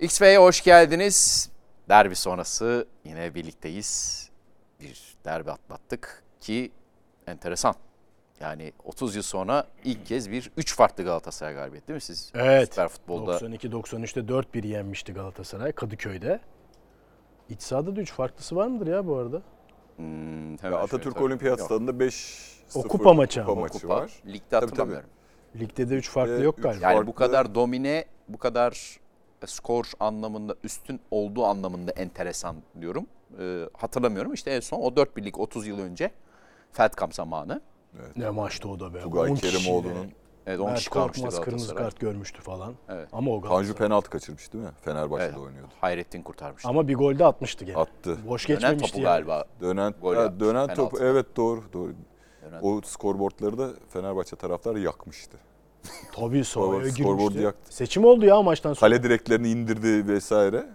XF'ye hoş geldiniz. Derbi sonrası yine birlikteyiz. Bir derbi atlattık ki enteresan. Yani 30 yıl sonra ilk kez bir 3 farklı Galatasaray galibiyeti değil mi siz? Evet. Süper futbolda 92-93'te 4-1 yenmişti Galatasaray Kadıköy'de. İç sahada da 3 farklısı var mıdır ya bu arada? Hmm, hemen Atatürk tabii. Olimpiyat Stadında 5 O kupa maçı kupa maçı kupa. var. Ligde Tabii, hatırlamıyorum. Ligde de 3 farklı yok galiba. Yani farklı- bu kadar domine, bu kadar skor anlamında üstün olduğu anlamında enteresan diyorum. Ee, hatırlamıyorum. İşte en son o 4 birlik 30 yıl önce Feldkamp zamanı. Ne maçtı o da be. Tugay 10 Kerimoğlu'nun. Evet 10 Mert kişi kalmıştı Korkmaz kırmızı kart görmüştü falan. Evet. Ama o Tanju penaltı kaçırmış değil mi? Fenerbahçe'de Evet. oynuyordu. Hayrettin kurtarmıştı. Ama bir gol de atmıştı gene. Attı. Boş Dönen geçmemişti topu yani. galiba. Dönen Gol yapmış, dönen penaltı. top evet doğru doğru. Dönen O skorboardları da Fenerbahçe taraftarı yakmıştı. Tabii skorboardu girmişti. yaktı. Seçim oldu ya maçtan sonra. Kale direklerini indirdi vesaire.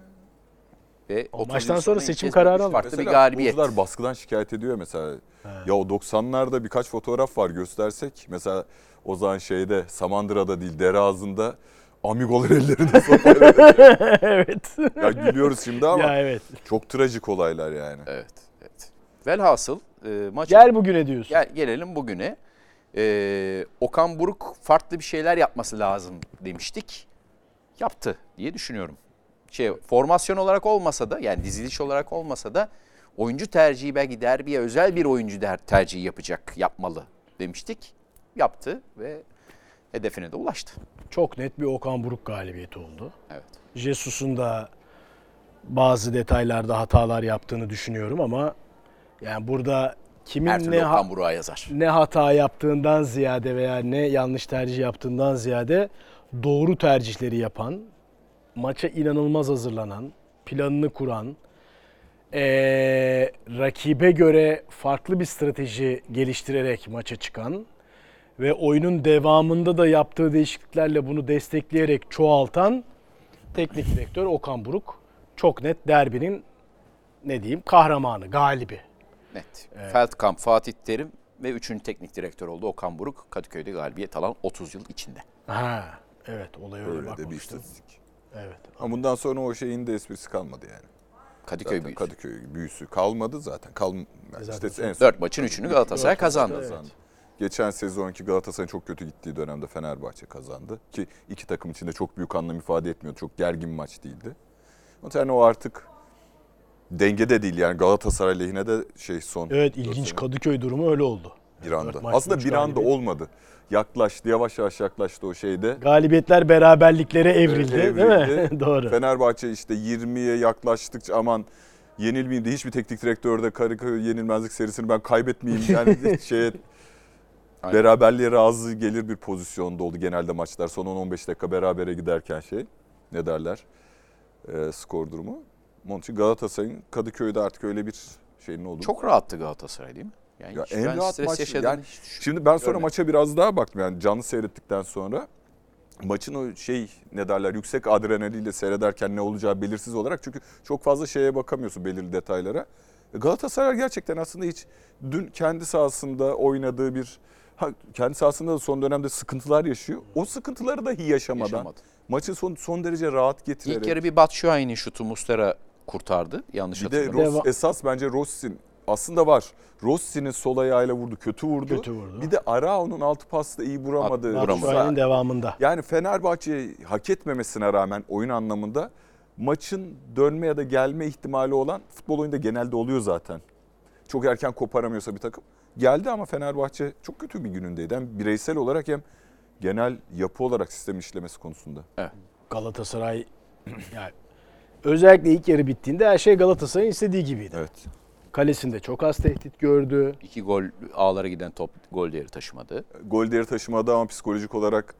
Ve O 30 maçtan sonra seçim kararı aldı. Farklı bir galibiyet. futbolcular baskıdan şikayet ediyor mesela. Ya o 90'larda birkaç fotoğraf var göstersek. Mesela o zaman şeyde Samandıra'da değil dere ağzında amigolar ellerinde sopayla. evet. ya gülüyoruz şimdi ama ya evet. çok trajik olaylar yani. Evet, evet. Velhasıl e, maç Gel bugüne diyorsun. Gel, gelelim bugüne. Ee, Okan Buruk farklı bir şeyler yapması lazım demiştik. Yaptı diye düşünüyorum. Şey formasyon olarak olmasa da yani diziliş olarak olmasa da oyuncu tercihi belki derbiye özel bir oyuncu der tercihi yapacak, yapmalı demiştik. Yaptı ve hedefine de ulaştı. Çok net bir Okan Buruk galibiyeti oldu. Evet. Jesus'un da bazı detaylarda hatalar yaptığını düşünüyorum ama yani burada kimin Her ne, ha- yazar. ne hata yaptığından ziyade veya ne yanlış tercih yaptığından ziyade doğru tercihleri yapan, maça inanılmaz hazırlanan, planını kuran, eee, rakibe göre farklı bir strateji geliştirerek maça çıkan ve oyunun devamında da yaptığı değişikliklerle bunu destekleyerek çoğaltan teknik direktör Okan Buruk çok net derbinin ne diyeyim kahramanı, galibi. Net. Feldkamp, Fatih Terim ve üçüncü teknik direktör oldu Okan Buruk. Kadıköy'de galibiyet alan 30 yıl içinde. Ha, evet olaya öyle Öyle de bir istatistik. Evet. Ama bundan sonra o şeyin de esprisi kalmadı yani. Kadıköy Zaten büyüsü. Kadıköy büyüsü kalmadı zaten. Kal Zaten işte en son 4 maçın 3'ünü Galatasaray kazandı. Evet. Geçen sezonki Galatasaray'ın çok kötü gittiği dönemde Fenerbahçe kazandı. Ki iki takım için de çok büyük anlam ifade etmiyordu. Çok gergin bir maç değildi. Ama yani o artık dengede değil yani Galatasaray lehine de şey son Evet ilginç sene Kadıköy durumu öyle oldu. bir anda. maçta Aslında bir anda galibiyet. olmadı. Yaklaştı yavaş yavaş yaklaştı o şeyde. Galibiyetler beraberliklere evrildi, değil mi? Evrildi. Doğru. Fenerbahçe işte 20'ye yaklaştıkça aman yenilmeyeyim de hiçbir teknik direktör de Kadıköy yenilmezlik serisini ben kaybetmeyeyim yani şeye Aynen. beraberliğe razı gelir bir pozisyonda oldu genelde maçlar. Son 10-15 dakika berabere giderken şey ne derler e, skor durumu. Onun için Galatasaray'ın Kadıköy'de artık öyle bir şeyin oldu. Çok rahattı Galatasaray değil mi? Yani Ya hiç en ben rahat stres maç- yaşadığını yani hiç Şimdi ben sonra Görmedim. maça biraz daha baktım yani canlı seyrettikten sonra. Maçın o şey ne derler yüksek adrenaliyle seyrederken ne olacağı belirsiz olarak çünkü çok fazla şeye bakamıyorsun belirli detaylara. E, Galatasaray gerçekten aslında hiç dün kendi sahasında oynadığı bir ha, kendi sahasında da son dönemde sıkıntılar yaşıyor. O sıkıntıları dahi yaşamadan yaşamadı. maçı son son derece rahat getirerek İlk yarı bir Batshuayi'nin şutu Mustera kurtardı. Yanlış bir de hatırlamıyorum. Ross, esas bence Rossi'nin aslında var. Rossi'nin sol ayağıyla vurdu, kötü vurdu. Kötü vurdu. Bir de Arao'nun altı pasta iyi vuramadı. At- vuramadı. Devamında. Yani Fenerbahçe hak etmemesine rağmen oyun anlamında maçın dönme ya da gelme ihtimali olan futbol oyunda genelde oluyor zaten. Çok erken koparamıyorsa bir takım. Geldi ama Fenerbahçe çok kötü bir günündeydi. Hem bireysel olarak hem genel yapı olarak sistem işlemesi konusunda. Galatasaray yani özellikle ilk yarı bittiğinde her şey Galatasaray'ın istediği gibiydi. Evet. Kalesinde çok az tehdit gördü. İki gol ağlara giden top gol değeri taşımadı. Gol değeri taşımadı ama psikolojik olarak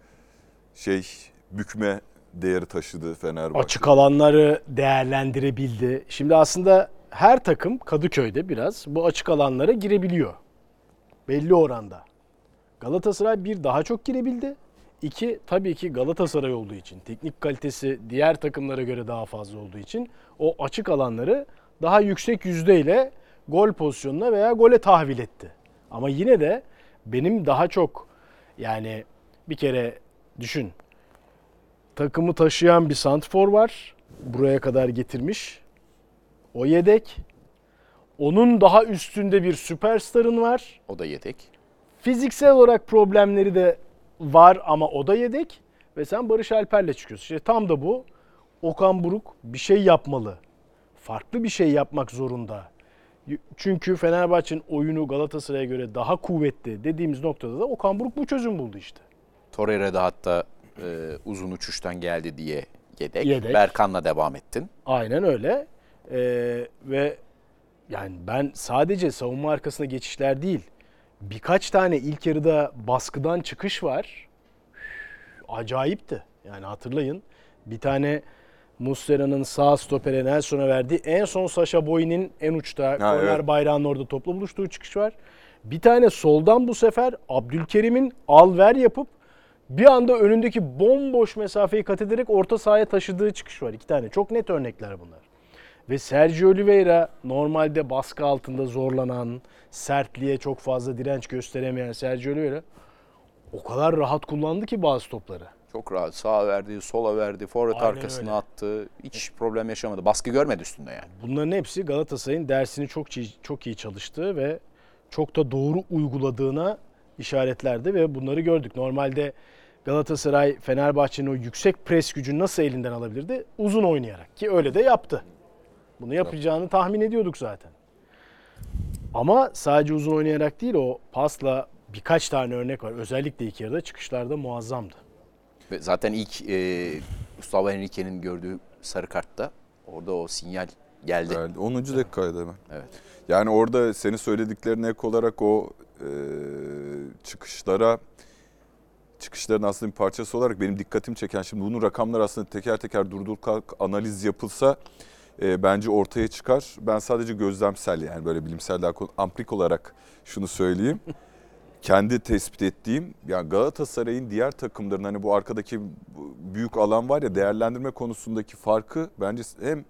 şey bükme değeri taşıdı Fenerbahçe. Açık alanları değerlendirebildi. Şimdi aslında her takım Kadıköy'de biraz bu açık alanlara girebiliyor. Belli oranda. Galatasaray bir daha çok girebildi. İki tabii ki Galatasaray olduğu için teknik kalitesi diğer takımlara göre daha fazla olduğu için o açık alanları daha yüksek yüzdeyle gol pozisyonuna veya gole tahvil etti. Ama yine de benim daha çok yani bir kere düşün takımı taşıyan bir santfor var. buraya kadar getirmiş. O yedek. Onun daha üstünde bir süperstarın var. O da yedek. Fiziksel olarak problemleri de var ama o da yedek. Ve sen Barış Alper'le çıkıyorsun. İşte tam da bu. Okan Buruk bir şey yapmalı. Farklı bir şey yapmak zorunda. Çünkü Fenerbahçe'nin oyunu Galatasaray'a göre daha kuvvetli dediğimiz noktada da Okan Buruk bu çözüm buldu işte. Torreira da hatta e, uzun uçuştan geldi diye yedek. Yedek. Berkan'la devam ettin. Aynen öyle. Ee, ve yani ben sadece savunma arkasına geçişler değil, birkaç tane ilk yarıda baskıdan çıkış var. Üf, Acayipti. Yani hatırlayın. Bir tane Muslera'nın sağ stopere Nelson'a verdiği en son Sasha Boy'nin en uçta korner evet. bayrağının orada topla buluştuğu çıkış var. Bir tane soldan bu sefer Abdülkerim'in al ver yapıp bir anda önündeki bomboş mesafeyi kat ederek orta sahaya taşıdığı çıkış var. İki tane. Çok net örnekler bunlar. Ve Sergio Oliveira normalde baskı altında zorlanan, sertliğe çok fazla direnç gösteremeyen Sergio Oliveira o kadar rahat kullandı ki bazı topları. Çok rahat. Sağa verdi, sola verdi, forvet Aynen arkasına öyle. attı. Hiç problem yaşamadı. Baskı görmedi üstünde yani. Bunların hepsi Galatasaray'ın dersini çok iyi, çok iyi çalıştığı ve çok da doğru uyguladığına işaretlerdi ve bunları gördük. Normalde Galatasaray Fenerbahçe'nin o yüksek pres gücünü nasıl elinden alabilirdi? Uzun oynayarak ki öyle de yaptı. Bunu yapacağını tahmin ediyorduk zaten. Ama sadece uzun oynayarak değil o pasla birkaç tane örnek var. Özellikle ilk yarıda çıkışlarda muazzamdı. Ve zaten ilk e, Gustavo Henrique'nin gördüğü sarı kartta orada o sinyal geldi. Geldi. 10. dakikaydı hemen. Evet. Yani orada senin söylediklerine ek olarak o e, çıkışlara çıkışların aslında bir parçası olarak benim dikkatimi çeken şimdi bunun rakamlar aslında teker teker durdur kalk analiz yapılsa e, bence ortaya çıkar. Ben sadece gözlemsel yani böyle bilimsel daha amprik olarak şunu söyleyeyim. Kendi tespit ettiğim yani Galatasaray'ın diğer takımların hani bu arkadaki büyük alan var ya değerlendirme konusundaki farkı bence hem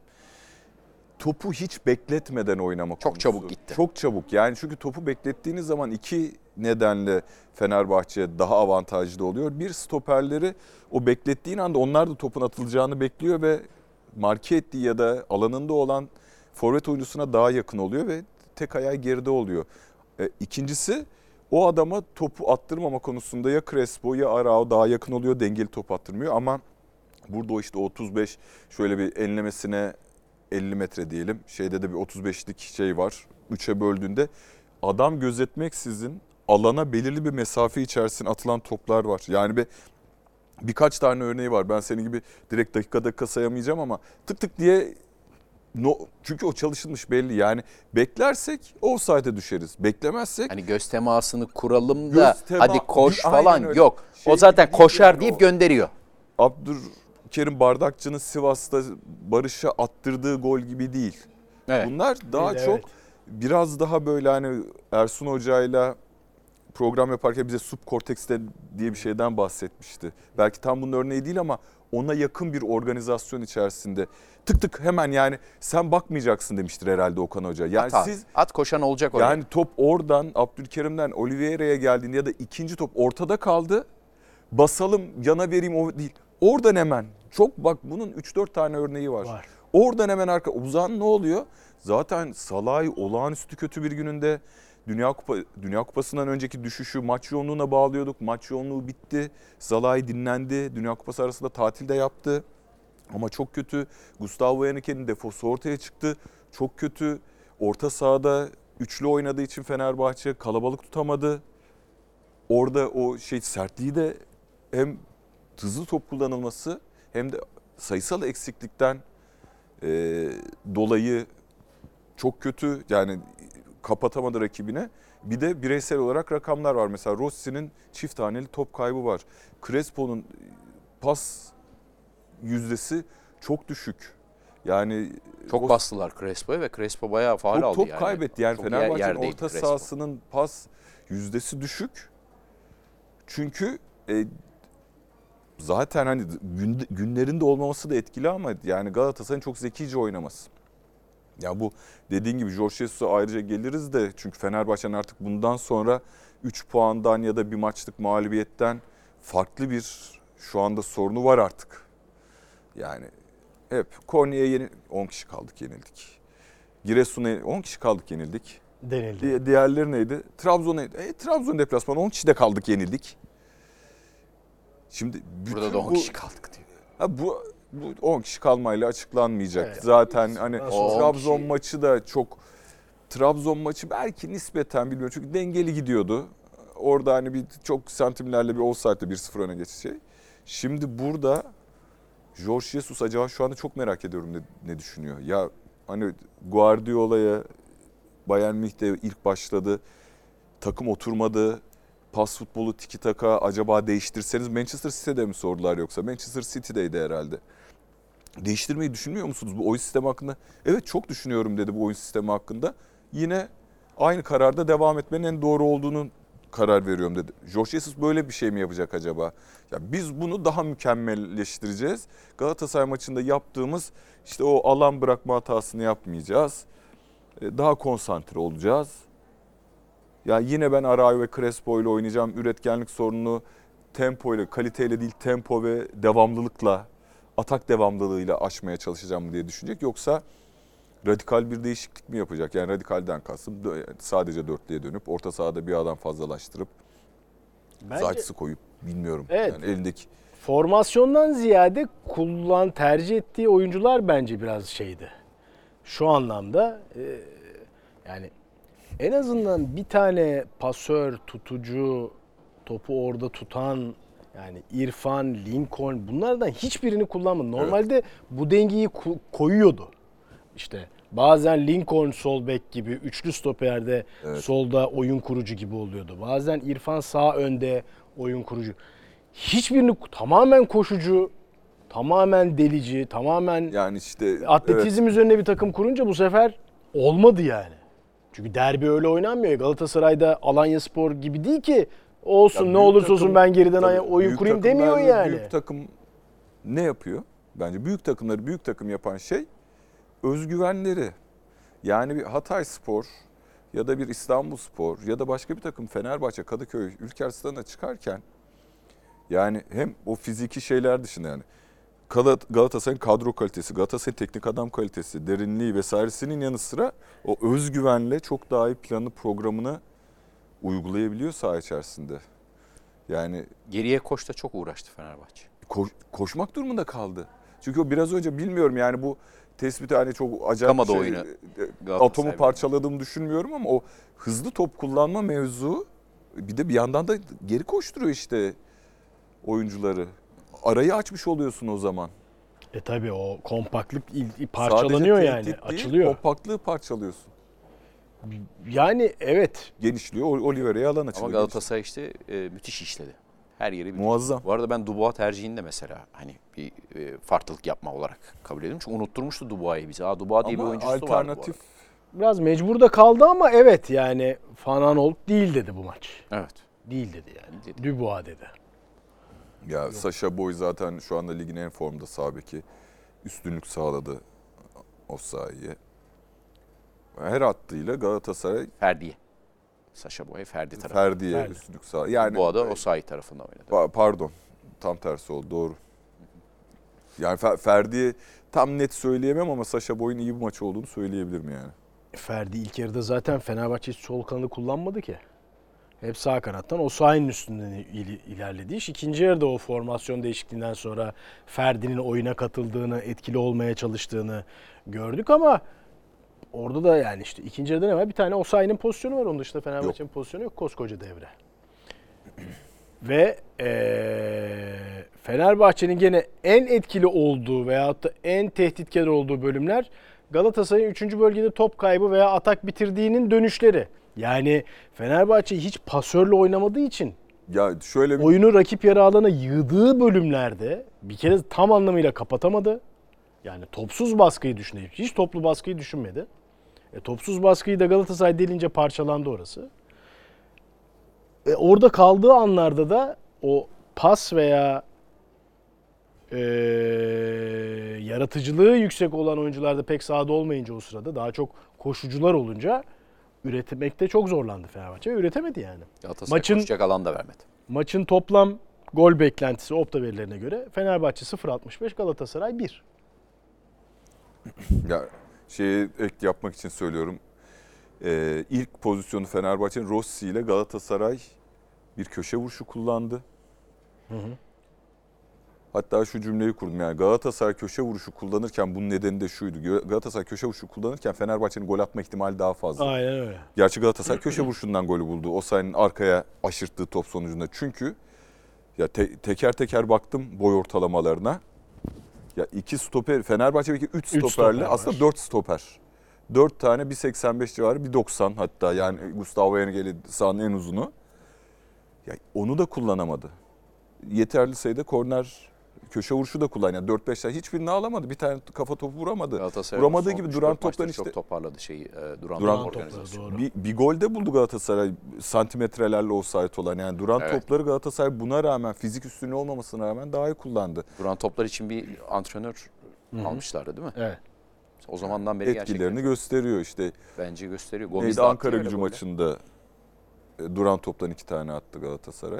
topu hiç bekletmeden oynama Çok konusu. çabuk gitti. Çok çabuk. Yani çünkü topu beklettiğiniz zaman iki nedenle Fenerbahçe daha avantajlı oluyor. Bir stoperleri o beklettiğin anda onlar da topun atılacağını bekliyor ve marke ettiği ya da alanında olan forvet oyuncusuna daha yakın oluyor ve tek ayağı geride oluyor. E, ikincisi o adama topu attırmama konusunda ya Crespo ya Arao daha yakın oluyor dengeli top attırmıyor ama burada o işte 35 şöyle bir enlemesine 50 metre diyelim. Şeyde de bir 35'lik şey var. Üçe böldüğünde adam gözetmeksizin alana belirli bir mesafe içerisine atılan toplar var. Yani bir birkaç tane örneği var. Ben senin gibi direkt dakika dakika sayamayacağım ama tık tık diye no, çünkü o çalışılmış belli. Yani beklersek offside'e düşeriz. Beklemezsek Hani göz temasını kuralım da tema- hadi koş Aynen falan öyle. yok. Şey o zaten koşar yani deyip o. gönderiyor. Abdülkerim Bardakçı'nın Sivas'ta Barış'a attırdığı gol gibi değil. Evet. Bunlar daha Değil, çok evet. biraz daha böyle hani Ersun Hoca'yla program yaparken bize subkortekste diye bir şeyden bahsetmişti. Belki tam bunun örneği değil ama ona yakın bir organizasyon içerisinde tık tık hemen yani sen bakmayacaksın demiştir herhalde Okan Hoca. Yani At, siz At koşan olacak oraya. yani top oradan Abdülkerim'den Oliveira'ya geldiğinde ya da ikinci top ortada kaldı. Basalım yana vereyim o değil. Oradan hemen çok bak bunun 3-4 tane örneği var. Var. Oradan hemen arka uzan ne oluyor? Zaten Salay olağanüstü kötü bir gününde Dünya Kupa Dünya Kupası'ndan önceki düşüşü maç yoğunluğuna bağlıyorduk. Maç yoğunluğu bitti. Salay dinlendi. Dünya Kupası arasında tatil de yaptı. Ama çok kötü. Gustavo Henrique'nin defosu ortaya çıktı. Çok kötü. Orta sahada üçlü oynadığı için Fenerbahçe kalabalık tutamadı. Orada o şey sertliği de hem hızlı top kullanılması hem de sayısal eksiklikten e, dolayı çok kötü yani kapatamadı rakibine. Bir de bireysel olarak rakamlar var. Mesela Rossi'nin çift taneli top kaybı var. Crespo'nun pas yüzdesi çok düşük. Yani Çok o- bastılar Crespo'ya ve Crespo bayağı faal çok aldı top yani. kaybetti. Yani Fenerbahçe'nin orta Crespo. sahasının pas yüzdesi düşük. Çünkü e, zaten hani gün, günlerinde olmaması da etkili ama yani Galatasaray'ın çok zekice oynaması. Ya bu dediğin gibi Jorge Jesus'a ayrıca geliriz de çünkü Fenerbahçe'nin artık bundan sonra 3 puandan ya da bir maçlık mağlubiyetten farklı bir şu anda sorunu var artık. Yani hep Konya'ya yeni 10 kişi kaldık yenildik. Giresun'a 10 kişi kaldık yenildik. Denildi. Di- Diğerleri neydi? Trabzon'a e, Trabzon deplasmanı 10 kişi de kaldık yenildik. Şimdi Burada da 10 bu- kişi kaldık diyor. Ha, bu, bu 10 kişi kalmayla açıklanmayacak. Evet. Zaten hani Trabzon 10 kişi- maçı da çok Trabzon maçı belki nispeten bilmiyorum çünkü dengeli gidiyordu. Orada hani bir çok santimlerle bir offside'de 1-0 öne geçiş şey. Şimdi burada Jorge Jesus acaba şu anda çok merak ediyorum ne, ne düşünüyor. Ya hani Guardiola'ya Bayern Münih'te ilk başladı. Takım oturmadı. Pas futbolu tiki taka acaba değiştirseniz Manchester City'de mi sordular yoksa? Manchester City'deydi herhalde. Değiştirmeyi düşünmüyor musunuz bu oyun sistemi hakkında? Evet çok düşünüyorum dedi bu oyun sistemi hakkında. Yine aynı kararda devam etmenin en doğru olduğunu karar veriyorum dedi. Jorge Jesus böyle bir şey mi yapacak acaba? Ya biz bunu daha mükemmelleştireceğiz. Galatasaray maçında yaptığımız işte o alan bırakma hatasını yapmayacağız. E, Daha konsantre olacağız. Ya yine ben Arayo ve Crespo ile oynayacağım. Üretkenlik sorununu tempo ile, kaliteyle değil tempo ve devamlılıkla, atak devamlılığıyla aşmaya çalışacağım diye düşünecek. Yoksa radikal bir değişiklik mi yapacak? Yani radikalden kastım sadece dörtlüye dönüp orta sahada bir adam fazlalaştırıp Bence Zayt'sı koyup bilmiyorum. Evet. Yani elindeki formasyondan ziyade kullan tercih ettiği oyuncular bence biraz şeydi. Şu anlamda e, yani en azından bir tane pasör, tutucu, topu orada tutan yani İrfan, Lincoln bunlardan hiçbirini kullanmadı. Normalde bu dengeyi koyuyordu. İşte bazen Lincoln sol bek gibi üçlü stoperde Evet. solda oyun kurucu gibi oluyordu. Bazen İrfan sağ önde oyun kurucu. Hiçbirini tamamen koşucu, tamamen delici, tamamen yani işte evet. atletizm üzerine bir takım kurunca bu sefer olmadı yani. Çünkü derbi öyle oynanmıyor. Galatasaray'da Alanya Spor gibi değil ki olsun Ya ne olursa olsun takım- ben geriden Tabii oyun kurayım demiyor yani. Büyük takım ne yapıyor? Bence büyük takımları büyük takım yapan şey özgüvenleri. Yani bir Hatay Spor ya da bir İstanbul Spor ya da başka bir takım Fenerbahçe, Kadıköy, Ülker Stadı'na çıkarken yani hem o fiziki şeyler dışında yani Galat- Galatasaray'ın kadro kalitesi, Galatasaray'ın teknik adam kalitesi, derinliği vesairesinin yanı sıra o özgüvenle çok daha iyi planı programını uygulayabiliyor saha içerisinde. Yani Geriye koşta çok uğraştı Fenerbahçe. koş- koşmak durumunda kaldı. Çünkü o biraz önce bilmiyorum yani bu tespiti hani çok acayip bir şey, oyunu e, atomu parçaladığımı düşünmüyorum ama o hızlı top kullanma mevzu bir de bir yandan da geri koşturuyor işte oyuncuları. Arayı açmış oluyorsun o zaman. E tabi o kompaktlık parçalanıyor Sadece yani. değil, Açılıyor. Kompaktlığı parçalıyorsun. Yani evet. Genişliyor. O- Oliveira'ya alan Ama açılıyor. Galatasaray işte e, müthiş işledi. Her yeri bir Muazzam. Bu arada ben Dubois tercihini de mesela hani bir e, farklılık yapma olarak kabul ediyorum. Çünkü unutturmuştu Dubois'ı bize. Aa Dubois diye bir Ama oyuncusu vardı bu alternatif Biraz mecbur da kaldı ama evet yani Fananol değil dedi bu maç. Evet. Değil dedi yani. Dedi. Dubois dedi. Ya Sasha Boy zaten şu anda ligin en formda sağ beki. Üstünlük sağladı o sahayı. Her attığıyla Galatasaray Ferdi'ye. Saşa Boy Ferdi tarafı. Ferdi'ye Ferdi. üstünlük sağladı. Yani Bu da o sahi tarafında oynadı. Pa- pardon. Tam tersi oldu doğru. Yani Fer- Ferdi'ye tam net söyleyemem ama Sasha Boy'un iyi bir maç olduğunu söyleyebilirim yani. Ferdi ilk yarıda zaten Fenerbahçe hiç sol kanadı kullanmadı ki. Hep sağ kanattan o sahinin üstünden il- ilerledi iş. İkinci yarıda o formasyon değişikliğinden sonra Ferdi'nin oyuna katıldığını, etkili olmaya çalıştığını gördük ama orada da yani işte ikinci yarıda ne var? Bir tane o sahinin pozisyonu var. Onun dışında Fenerbahçe'nin pozisyonu yok koskoca devre. Ve eee, Fenerbahçe'nin gene en etkili olduğu veyahut da en tehditkar olduğu bölümler Galatasaray'ın 3. bölgede top kaybı veya atak bitirdiğinin dönüşleri. Yani Fenerbahçe hiç pasörle oynamadığı için Ya şöyle bir oyunu rakip yarı alana yığdığı bölümlerde bir kere tam anlamıyla kapatamadı. Yani topsuz baskıyı düşündü. Hiç toplu baskıyı düşünmedi. E, topsuz baskıyı da Galatasaray delince parçalandı orası. E, orada kaldığı anlarda da o pas veya e, yaratıcılığı yüksek olan oyuncular da pek sahada olmayınca o sırada daha çok koşucular olunca üretmekte çok zorlandı Fenerbahçe. Üretemedi yani. Galatasaray Maçın- koşacak alan da vermedi. Maçın toplam gol beklentisi Opta verilerine göre Fenerbahçe 0.65 Galatasaray 1. Ya şeye ek yapmak için söylüyorum. Ee, ilk pozisyonu Fenerbahçe'nin Rossi ile Galatasaray bir köşe vuruşu kullandı. Hatta şu cümleyi kurdum yani Galatasaray köşe vuruşu kullanırken bunun nedeni de şuydu. Galatasaray köşe vuruşu kullanırken Fenerbahçe'nin gol atma ihtimali daha fazla. Aynen öyle. Gerçi Galatasaray köşe vuruşundan golü buldu. Osayi'nin arkaya aşırttığı top sonucunda. Çünkü ya te- teker teker baktım boy ortalamalarına. Ya iki stoper, Fenerbahçe'deki 3 Üç stoperle stoper aslında 4 stoper. 4 tane 1.85 civarı, 1.90 hatta yani Gustavo Henrique'li sahanın en uzunu. Ya onu da kullanamadı. Yeterli sayıda korner köşe vuruşu da kullandı. Yani 4-5 tane hiçbirini alamadı. Bir tane kafa topu vuramadı. Galatasaray Vuramadığı gibi duran maçta toptan çok işte toparladı şeyi. e, duran, Duran organizasyonu. bir, bir gol de buldu Galatasaray santimetrelerle offside olan. Yani duran Evet. topları Galatasaray buna rağmen fizik üstünlüğü olmamasına rağmen daha iyi kullandı. Duran toplar için bir antrenör almışlardı değil mi? Evet. O zamandan beri Etkilerini gerçekten gösteriyor işte. bence gösteriyor. Gomis Neydi Ankara gücü maçında e, duran toptan iki tane attı Galatasaray.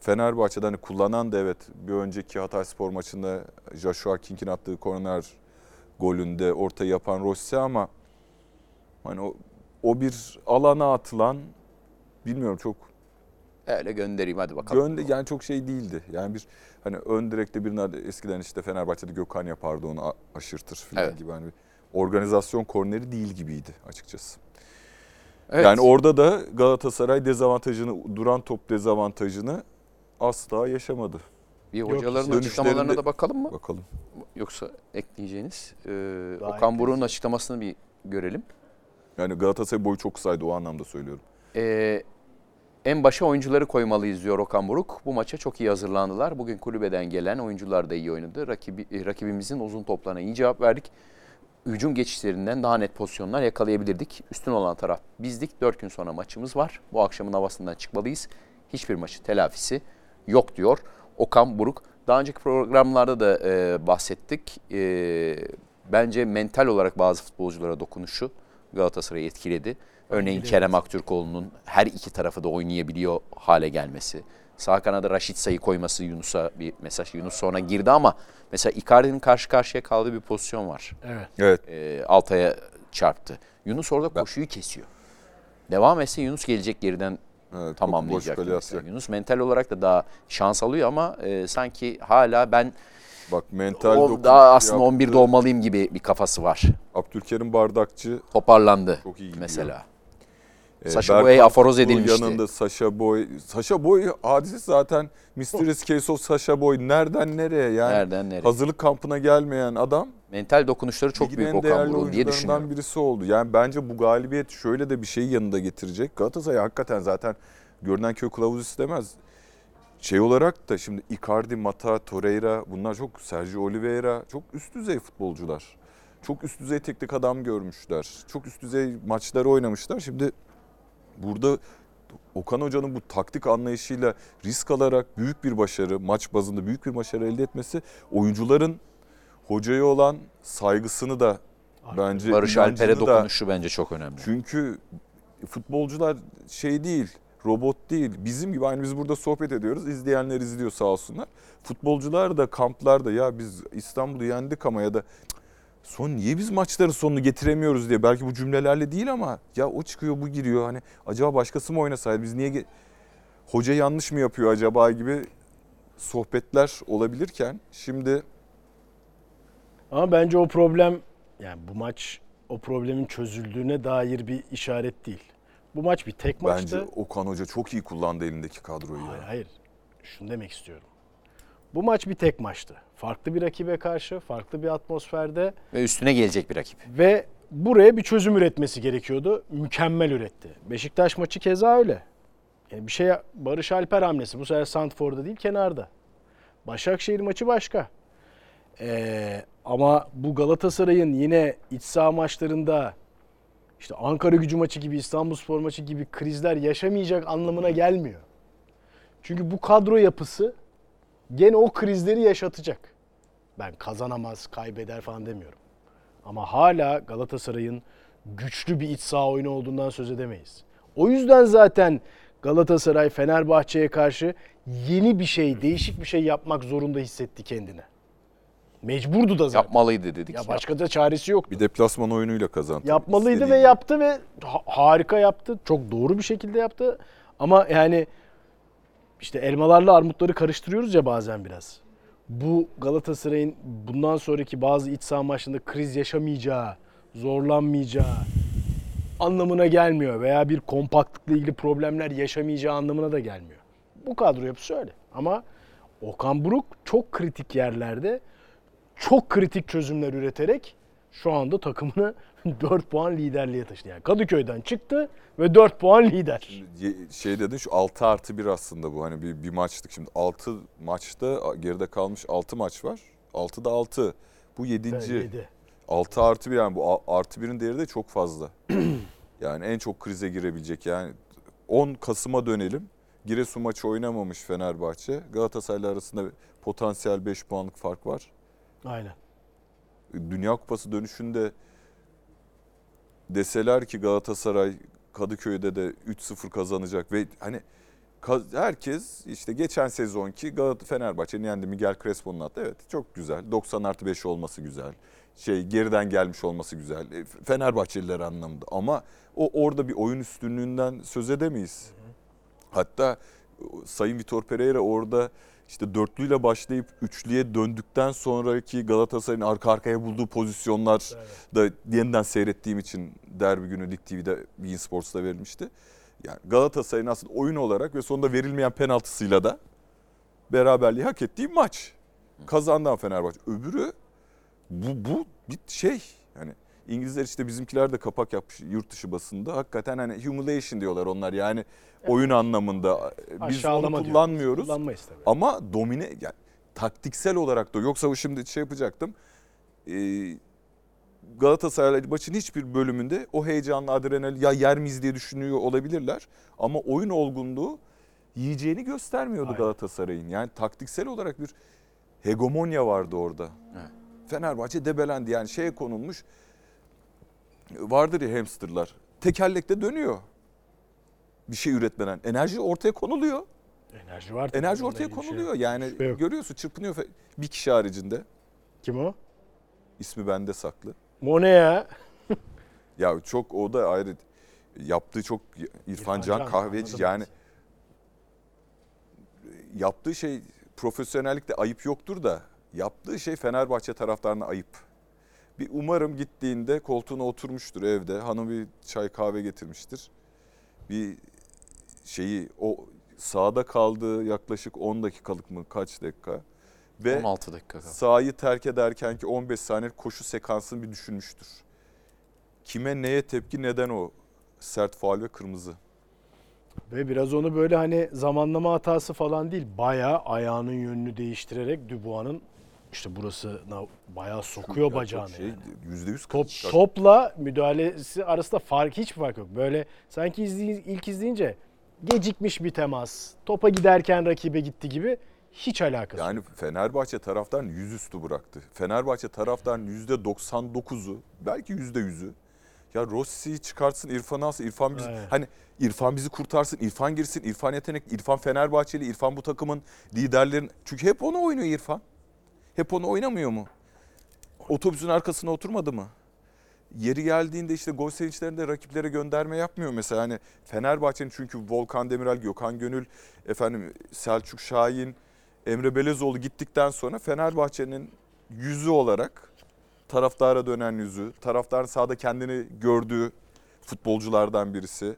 Fenerbahçe'de hani kullanan da evet bir önceki Hatay Spor maçında Joshua King'in attığı korner golünde ortayı yapan Rossi ama hani o, o bir alana atılan bilmiyorum çok Öyle göndereyim hadi bakalım. Gönde yani çok şey değildi. Yani bir hani ön direkte birine adı- eskiden işte Fenerbahçe'de Gökhan yapardı onu aşırtır falan Evet. gibi hani organizasyon korneri değil gibiydi açıkçası. Evet. Yani orada da Galatasaray dezavantajını, duran top dezavantajını asla yaşamadı. bir hocaların dönüşlerinde- açıklamalarına da bakalım mı? Bakalım. Yoksa ekleyeceğiniz. Ee, Gayet Okan Buruk'un açıklamasını bir görelim. Yani Galatasaray boyu çok kısaydı o anlamda söylüyorum. Ee, en başa oyuncuları koymalıyız diyor Okan Buruk. Bu maça çok iyi hazırlandılar. Bugün kulübeden gelen oyuncular da iyi oynadı. Rakibi, e, rakibimizin uzun toplarına iyi cevap verdik. Hücum geçişlerinden daha net pozisyonlar yakalayabilirdik. Üstün olan taraf bizdik. Dört gün sonra maçımız var. Bu akşamın havasından çıkmalıyız. Hiçbir maçı telafisi yok diyor Okan Buruk. Daha önceki programlarda da e, bahsettik. E, bence mental olarak bazı futbolculara dokunuşu Galatasaray'ı etkiledi. Örneğin Etkiledi. Kerem Aktürkoğlu'nun her iki tarafı da oynayabiliyor hale gelmesi. Sağ kanada Raşit sayı koyması Yunus'a bir mesaj. Yunus sonra girdi ama mesela Icardi'nin karşı karşıya kaldığı bir pozisyon var. Evet. Evet. E, Altay'a çarptı. Yunus orada koşuyu kesiyor. Devam etse Yunus gelecek geriden evet tamamlayacak. Yunus mental olarak da daha şans alıyor ama e, sanki hala ben Bak mental o, daha aslında yaptı. 11'de olmalıyım gibi bir kafası var. Abdülkerim Bardakçı Toparlandı çok iyi gidiyor. mesela. Ee, Saşa Boya'ya aforoz edilmişti. Yanında Sasha Boy. Sasha Boy hadisi zaten Mysterious Case of Sasha Boy. Nereden nereye yani? Nereden nereye? Hazırlık kampına gelmeyen adam Mental dokunuşları çok ligin büyük Okan Buruk'un diye düşünüyorum. birisi oldu. Yani bence bu galibiyet şöyle de bir şeyi yanında getirecek. Galatasaray hakikaten zaten görünen köy kılavuz istemez. Şey olarak da şimdi Icardi, Mata, Torreira bunlar çok Sergio Oliveira çok üst düzey futbolcular. Çok üst düzey teknik adam görmüşler. Çok üst düzey maçları oynamışlar. Şimdi burada Okan Hoca'nın bu taktik anlayışıyla risk alarak büyük bir başarı, maç bazında büyük bir başarı elde etmesi oyuncuların hocaya olan saygısını da bence Barış Alper'e da- dokunuşu bence çok önemli. çünkü futbolcular şey değil, robot değil. Bizim gibi aynı biz burada sohbet ediyoruz. İzleyenler izliyor sağ olsunlar. Futbolcular da kamplarda ya biz İstanbul'u yendik ama ya da "Cık, son niye biz maçların sonunu getiremiyoruz diye belki bu cümlelerle değil ama ya o çıkıyor bu giriyor hani acaba başkası mı oynasaydı biz niye hoca yanlış mı yapıyor acaba gibi sohbetler olabilirken şimdi Ama bence o problem yani bu maç o problemin çözüldüğüne dair bir işaret değil. Bu maç bir tek maçtı. bence Okan Hoca çok iyi kullandı elindeki kadroyu ya. Hayır hayır. Şunu demek istiyorum. Bu maç bir tek maçtı. Farklı bir rakibe karşı, farklı bir atmosferde Ve üstüne gelecek bir rakip. ve buraya bir çözüm üretmesi gerekiyordu. Mükemmel üretti. Beşiktaş maçı keza öyle. Yani bir şey Barış Alper hamlesi. Bu sefer Santfor'da değil kenarda. Başakşehir maçı başka. Ee, ama bu Galatasaray'ın yine iç saha maçlarında işte Ankara gücü maçı gibi, İstanbulspor maçı gibi krizler yaşamayacak anlamına gelmiyor. Çünkü bu kadro yapısı gene o krizleri yaşatacak. Ben kazanamaz, kaybeder falan demiyorum. Ama hala Galatasaray'ın güçlü bir iç saha oyunu olduğundan söz edemeyiz. O yüzden zaten Galatasaray Fenerbahçe'ye karşı yeni bir şey, değişik bir şey yapmak zorunda hissetti kendini. Mecburdu da zaten. Yapmalıydı dedik. Ya başka da çaresi yoktu. Bir deplasman oyunuyla kazandı. Yapmalıydı İstediği ve gibi. yaptı ve ha- harika yaptı. Çok doğru bir şekilde yaptı. Ama yani işte elmalarla armutları karıştırıyoruz ya bazen biraz. Bu Galatasaray'ın bundan sonraki bazı iç saha maçlarında kriz yaşamayacağı, zorlanmayacağı anlamına gelmiyor veya bir kompaktlıkla ilgili problemler yaşamayacağı anlamına da gelmiyor. Bu kadro yapısı öyle. Ama Okan Buruk çok kritik yerlerde çok kritik çözümler üreterek şu anda takımını 4 puan liderliğe taşıdı. Yani Kadıköy'den çıktı ve 4 puan lider. Şey dedin şu 6 artı 1 aslında bu. Hani bir, bir maçlık şimdi 6 maçta geride kalmış 6 maç var. 6'da 6. Bu 7. Yedi. 6 artı 1 yani bu artı 1'in değeri de çok fazla. yani en çok krize girebilecek yani 10 Kasım'a dönelim. Giresun maçı oynamamış Fenerbahçe. Galatasaray'la arasında potansiyel 5 puanlık fark var. Aynen. Dünya Kupası dönüşünde deseler ki Galatasaray Kadıköy'de de 3-0 kazanacak ve hani herkes işte geçen sezonki Galata Fenerbahçe'nin yendi Miguel Crespo'nun attı. Evet çok güzel. 90 artı 5 olması güzel. Şey geriden gelmiş olması güzel. E, Fenerbahçeliler anlamında ama o orada bir oyun üstünlüğünden söz edemeyiz. Hatta Sayın Vitor Pereira orada işte dörtlüyle başlayıp üçlüye döndükten sonraki Galatasaray'ın arka arkaya bulduğu pozisyonlar da yeniden seyrettiğim için derbi günü Lig TV'de Bein Sports'ta verilmişti. Yani Galatasaray'ın aslında oyun olarak ve sonunda verilmeyen penaltısıyla da beraberliği hak ettiği maç. Kazandan Fenerbahçe. Öbürü bu, bu bir şey. Yani İngilizler işte bizimkiler de kapak yapmış yurt dışı basında. Hakikaten hani humiliation diyorlar onlar yani oyun anlamında. Biz Aşağılama onu kullanmıyoruz. Kullanmayız tabii. Ama domine yani taktiksel olarak da yoksa şimdi şey yapacaktım. Ee, Galatasaray maçın hiçbir bölümünde o heyecanlı adrenalin ya yer miyiz diye düşünüyor olabilirler. Ama oyun olgunluğu yiyeceğini göstermiyordu Aynen. Galatasaray'ın. Yani taktiksel olarak bir hegemonya vardı orada. Evet. Fenerbahçe debelendi yani şeye konulmuş. Vardır ya hamsterlar. Tekerlekte dönüyor. Bir şey üretmeden. Enerji ortaya konuluyor. Enerji var. Enerji ortaya şey konuluyor. yok. Yani görüyorsun çırpınıyor bir kişi haricinde. Kim o? İsmi bende saklı. Mone ya. Ya çok o da ayrı yaptığı çok İrfan Can Can, kahveci yani yaptığı şey profesyonellikte ayıp yoktur da yaptığı şey Fenerbahçe taraftarına ayıp. Bir umarım gittiğinde koltuğuna oturmuştur evde. Hanım bir çay kahve getirmiştir. Bir şeyi o sağda kaldığı yaklaşık 10 dakikalık mı kaç dakika ve 16 dakika sahayı terk ederken ki 15 saniyelik koşu sekansını bir düşünmüştür. Kime neye tepki neden o sert faul ve kırmızı. Ve biraz onu böyle hani zamanlama hatası falan değil. Bayağı ayağının yönünü değiştirerek Dubois'ın işte burasına bayağı sokuyor Ya bacağını. şey, yani. Yüzde yüz Top, kaç- topla müdahalesi arasında fark hiçbir fark yok. Böyle sanki izley- ilk izleyince gecikmiş bir temas. Topa giderken rakibe gitti gibi hiç alakası yok. Yani Fenerbahçe taraftarını yüzüstü bıraktı. Fenerbahçe taraftarının yüzde 99'u belki yüzde yüzü ya Rossi'yi çıkartsın İrfan alsın İrfan bizi Evet. hani İrfan bizi kurtarsın İrfan girsin İrfan yetenek İrfan Fenerbahçeli İrfan bu takımın liderlerin çünkü hep onu oynuyor İrfan. Hep onu oynamıyor mu? Otobüsün arkasına oturmadı mı? Yeri geldiğinde işte gol sevinçlerinde rakiplere gönderme yapmıyor mesela. Hani Fenerbahçe'nin çünkü Volkan Demirel, Gökhan Gönül, efendim Selçuk Şahin, Emre Belezoğlu gittikten sonra Fenerbahçe'nin yüzü olarak taraftara dönen yüzü, taraftarın sahada kendini gördüğü futbolculardan birisi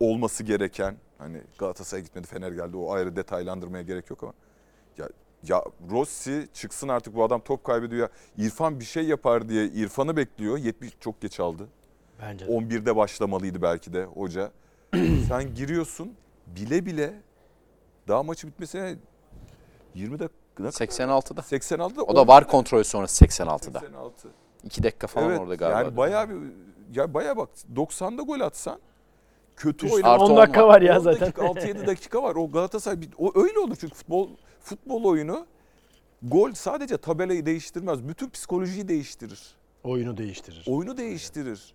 olması gereken hani Galatasaray gitmedi Fener geldi o ayrı detaylandırmaya gerek yok ama ya ya Rossi çıksın artık bu adam top kaybediyor ya İrfan bir şey yapar diye İrfan'ı bekliyor 70 çok geç aldı. Bence de. 11'de başlamalıydı belki de hoca. Sen giriyorsun bile bile daha maçı bitmesine 20 dakika 86'da. 86'da O da var kontrolü sonra 86'da. 86. 2 dakika falan evet, orada galiba. Yani bayağı bir ya bayağı bak 90'da gol atsan kötü. Artı 10 on dakika var. ya 10 zaten. dakika 6-7 dakika var. O Galatasaray bir- o öyle olur çünkü futbol futbol oyunu gol sadece tabelayı değiştirmez. Bütün psikolojiyi değiştirir. Oyunu değiştirir. Oyunu değiştirir.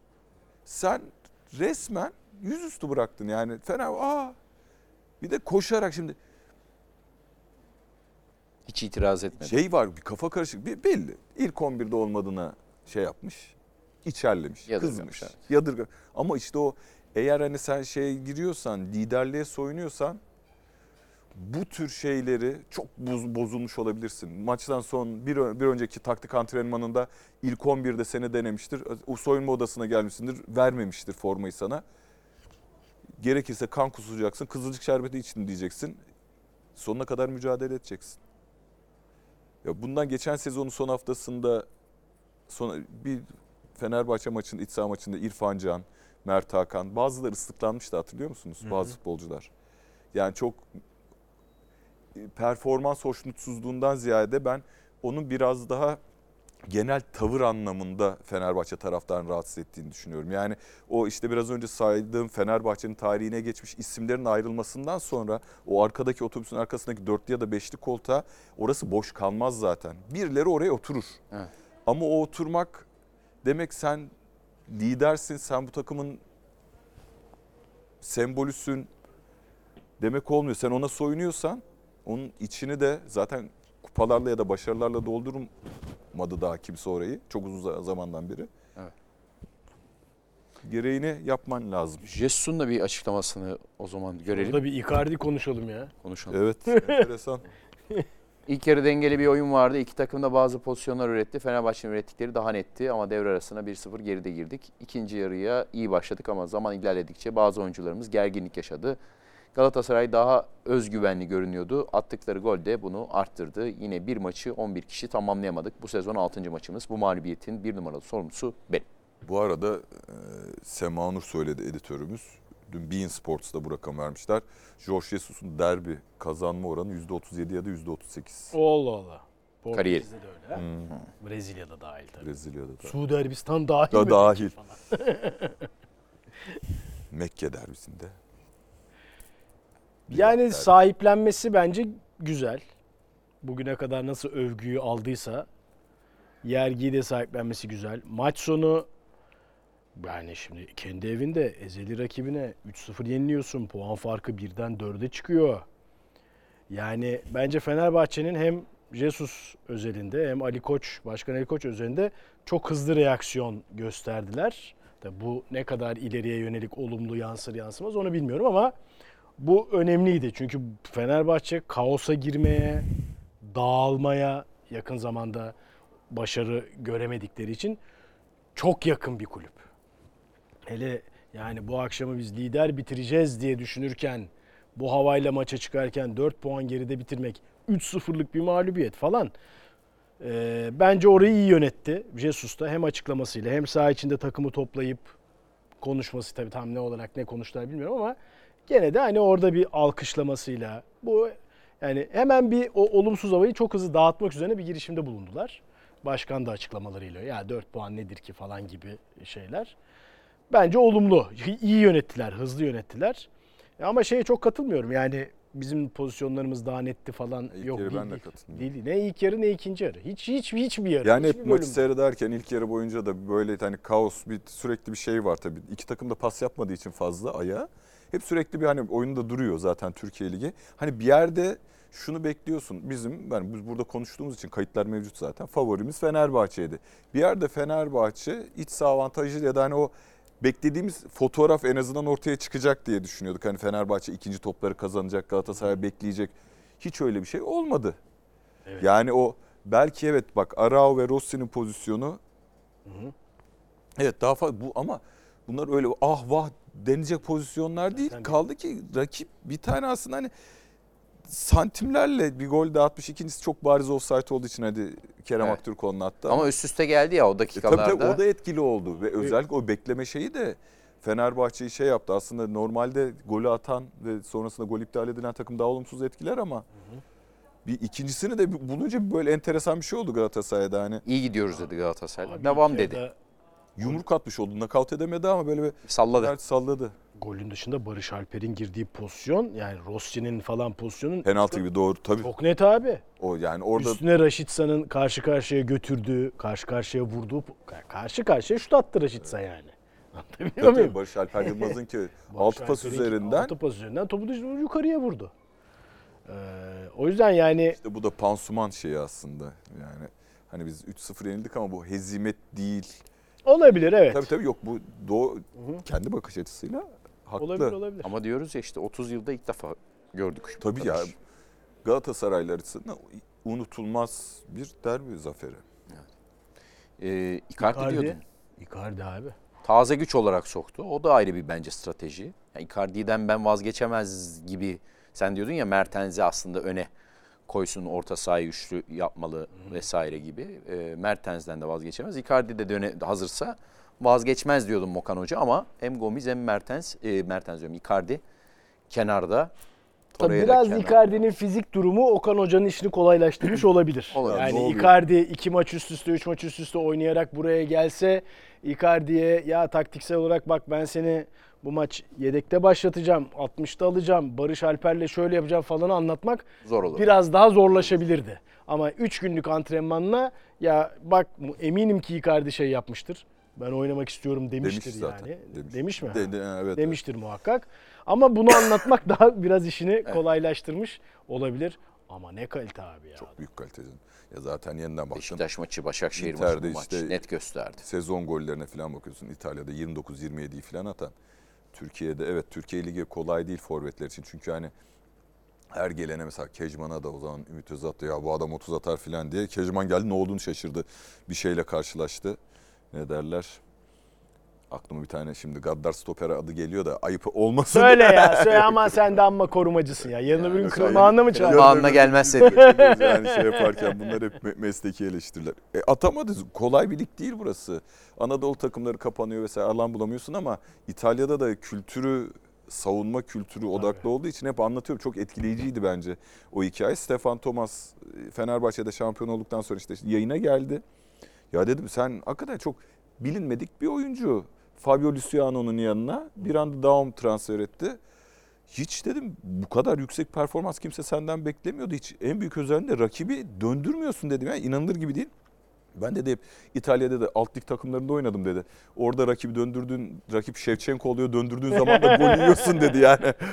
Sen resmen yüzüstü bıraktın yani. Fena aa bir de koşarak şimdi Hiç itiraz etmedi. Şey var bir kafa karışık bir belli. İlk 11'de olmadığına şey yapmış. içerlemiş, Yadırgamış, kızmış. evet. Yadırga. Ama işte o eğer hani sen şeye giriyorsan, liderliğe soyunuyorsan bu tür şeyleri çok boz- bozulmuş olabilirsin. Maçtan son bir, bir önceki taktik antrenmanında ilk 11'de seni denemiştir. O soyunma odasına gelmişsindir, vermemiştir formayı sana. Gerekirse kan kusacaksın, kızılcık şerbeti için diyeceksin. Sonuna kadar mücadele edeceksin. Ya bundan geçen sezonun son haftasında son bir Fenerbahçe maçında iç saha maçında İrfan Can, Mert Hakan bazıları ıslıklanmıştı hatırlıyor musunuz? Bazı futbolcular. Yani çok performans hoşnutsuzluğundan ziyade ben onun biraz daha genel tavır anlamında Fenerbahçe taraftarını rahatsız ettiğini düşünüyorum. Yani o işte biraz önce saydığım Fenerbahçe'nin tarihine geçmiş isimlerin ayrılmasından sonra o arkadaki otobüsün arkasındaki dörtlü ya da beşli koltuğa orası boş kalmaz zaten. Birileri oraya oturur. Evet. Ama o oturmak demek sen lidersin, sen bu takımın sembolüsün demek olmuyor. Sen ona soyunuyorsan onun içini de zaten kupalarla ya da başarılarla doldurmadı daha kimse orayı. Çok uzun zamandan beri. Evet. Gereğini yapman lazım. Jesus'un da bir açıklamasını o zaman görelim, Burada bir Icardi konuşalım ya. konuşalım. Evet, enteresan. İlk yarı dengeli bir oyun vardı. İki takım da bazı pozisyonlar üretti. Fenerbahçe'nin ürettikleri daha netti ama devre arasına 1-0 geride girdik. İkinci yarıya iyi başladık ama zaman ilerledikçe bazı oyuncularımız gerginlik yaşadı. Galatasaray daha özgüvenli görünüyordu. Attıkları gol de bunu arttırdı. Yine bir maçı 11 kişi tamamlayamadık. Bu sezon 6. maçımız. Bu mağlubiyetin bir numaralı sorumlusu benim. Bu arada e, Sema Nur söyledi editörümüz. Dün Bein Sports'ta bu rakam vermişler. Jorge Jesus'un derbi kazanma oranı %37 ya da %38. Allah Allah. Kariyeri. Portekiz'de de öyle. Hmm, Brezilya'da dahil tabii. Brezilya'da da. Suudi Arabistan dahil Da mi? dahil. Mekke derbisinde. Yani derbi. sahiplenmesi bence güzel. Bugüne kadar nasıl övgüyü aldıysa yergiyi de sahiplenmesi güzel. Maç sonu yani şimdi kendi evinde ezeli rakibine 3-0 yeniliyorsun. Puan farkı birden 4'e çıkıyor. Yani bence Fenerbahçe'nin hem Jesus özelinde hem Ali Koç, Başkan Ali Koç özelinde çok hızlı reaksiyon gösterdiler. Tabii bu ne kadar ileriye yönelik olumlu yansır yansımaz onu bilmiyorum ama bu önemliydi. Çünkü Fenerbahçe kaosa girmeye, dağılmaya yakın zamanda başarı göremedikleri için çok yakın bir kulüp. Hele yani bu akşamı biz lider bitireceğiz diye düşünürken bu havayla maça çıkarken 4 puan geride bitirmek 3-0'lık bir mağlubiyet falan. Ee, bence orayı iyi yönetti. Jesus da hem açıklamasıyla hem saha içinde takımı toplayıp konuşması tabii tam ne olarak ne konuştular bilmiyorum ama gene de hani orada bir alkışlamasıyla bu yani hemen bir o olumsuz havayı çok hızlı dağıtmak üzerine bir girişimde bulundular. Başkan da açıklamalarıyla ya 4 puan nedir ki falan gibi şeyler. Bence olumlu. İyi yönettiler, hızlı yönettiler. Ama şeye çok katılmıyorum. Yani bizim pozisyonlarımız daha netti falan İlk yok yarı değil. ben de katılmıyorum. Değil. Ne ilk yarı ne ikinci yarı. Hiç hiç hiçbir yarı. Yani hiçbir hep maçı seyrederken ilk yarı boyunca da böyle hani kaos bir sürekli bir şey var tabii. İki takım da pas yapmadığı için fazla aya. Hep sürekli bir hani oyunda duruyor zaten Türkiye Ligi. Hani bir yerde şunu bekliyorsun. Bizim yani biz burada konuştuğumuz için kayıtlar mevcut zaten. Favorimiz Fenerbahçe'ydi. Bir yerde Fenerbahçe iç saha avantajı ya da hani o beklediğimiz fotoğraf en azından ortaya çıkacak diye düşünüyorduk. Hani Fenerbahçe ikinci topları kazanacak, Galatasaray bekleyecek. Hiç öyle bir şey olmadı. Evet. Yani o belki evet bak Arao ve Rossi'nin pozisyonu Evet daha fazla bu ama bunlar öyle ah vah denilecek pozisyonlar değil. Zaten Kaldı ki rakip bir tane aslında hani santimlerle bir gol dağıtmış. İkincisi çok bariz offside olduğu için hadi Kerem Evet. Aktürkoğlu'nun attı. Ama üst üste geldi ya o E, dakikalarda. tabii tabii o da etkili oldu ve özellikle o bekleme şeyi de Fenerbahçe'yi şey yaptı. Aslında normalde golü atan ve sonrasında gol iptal edilen takım daha olumsuz etkiler ama bir ikincisini de bulunca böyle enteresan bir şey oldu Galatasaray'da hani. İyi gidiyoruz dedi Galatasaray. Devam dedi. Yumruk atmış oldu. Nakavt edemedi ama böyle bir Salladı. sert salladı. Golün dışında Barış Alper'in girdiği pozisyon yani Rossi'nin falan pozisyonun Penaltı gibi doğru tabii. çok net abi. O yani orada Üstüne Raşitsa'nın karşı karşıya götürdüğü, karşı karşıya vurduğu, karşı karşıya şut attı Raşitsa yani. Anlatabiliyor tabii, muyum? Barış Alper Yılmaz'ın ki altı pas üzerinden Altı pas üzerinden topu yukarıya vurdu. Ee, o yüzden yani İşte bu da pansuman şeyi aslında. Yani hani biz 3-0 yenildik ama bu hezimet değil. Olabilir evet. Tabii tabii yok bu doğu, kendi bakış açısıyla haklı. Olabilir olabilir. Ama diyoruz ya işte 30 yılda ilk defa gördük. Tabii ya kadar. Galatasaraylılar açısından unutulmaz bir derbi zaferi. Ee, Icardi, Icardi. diyordun. Icardi abi. Taze güç olarak soktu. O da ayrı bir bence strateji. Yani Icardi'den ben vazgeçemez gibi. Sen diyordun ya Mertens'i aslında öne koysun orta sahayı üçlü yapmalı vesaire gibi. E, Mertens'den de vazgeçemez. Icardi de döne, hazırsa vazgeçmez diyordum Mokan Hoca ama hem Gomis hem Mertens, e, Mertens diyorum Icardi kenarda. Tabii biraz kenarda. Icardi'nin fizik durumu Okan Hoca'nın işini kolaylaştırmış olabilir. Olabilir. Yani? Icardi iki maç üst üste, üç maç üst üste oynayarak buraya gelse Icardi'ye ya taktiksel olarak bak ben seni bu maç yedekte başlatacağım, 60'ta alacağım, Barış Alper'le şöyle yapacağım falan anlatmak Zor olur. biraz daha zorlaşabilirdi. Ama 3 günlük antrenmanla ya bak eminim ki Icardi şey yapmıştır. Ben oynamak istiyorum demiştir Demiş zaten, yani. demiş. Demiş mi? De- de- evet, Demiştir muhakkak. Ama bunu anlatmak daha biraz işini kolaylaştırmış olabilir. Ama ne kalite abi ya. Çok büyük kaliteli. Ya zaten yeniden baktın. Beşiktaş maçı, Başakşehir maçı bu maç işte- net gösterdi. Sezon gollerine falan bakıyorsun. İtalya'da 29-27'yi falan atan. Türkiye'de evet Türkiye Ligi kolay değil forvetler için. Çünkü hani her gelene mesela Kejman'a da o zaman Ümit Özat da ya bu adam 30 atar falan diye. Kejman geldi ne olduğunu şaşırdı. Bir şeyle karşılaştı. Ne derler? Aklıma bir tane şimdi Gaddar Stoper adı geliyor da ayıp olmasın. Söyle ya söyle ama sen de amma korumacısın ya. Yarın öbür gün mesela- kırmağına mı çağır? Yarın- Anla gelmezse diye. yani şey yaparken bunlar hep me- mesleki eleştiriler. E, atamadı. Kolay bir lig değil burası. Anadolu takımları kapanıyor vesaire alan bulamıyorsun ama İtalya'da da kültürü savunma kültürü odaklı olduğu için hep anlatıyorum. Çok etkileyiciydi bence o hikaye. Stefan Thomas e, Fenerbahçe'de şampiyon olduktan sonra işte yayına geldi. Ya dedim sen hakikaten çok bilinmedik bir oyuncu. Fabio Luciano'nun yanına bir anda Daum transfer etti. Hiç dedim bu kadar yüksek performans kimse senden beklemiyordu. Hiç en büyük özelliğin de rakibi döndürmüyorsun dedim. Yani inanılır gibi değil. Ben de hep İtalya'da da alt lig takımlarında oynadım dedi. Orada rakibi döndürdüğün, rakip Şevçenko oluyor döndürdüğün zaman da gol yiyorsun dedi yani.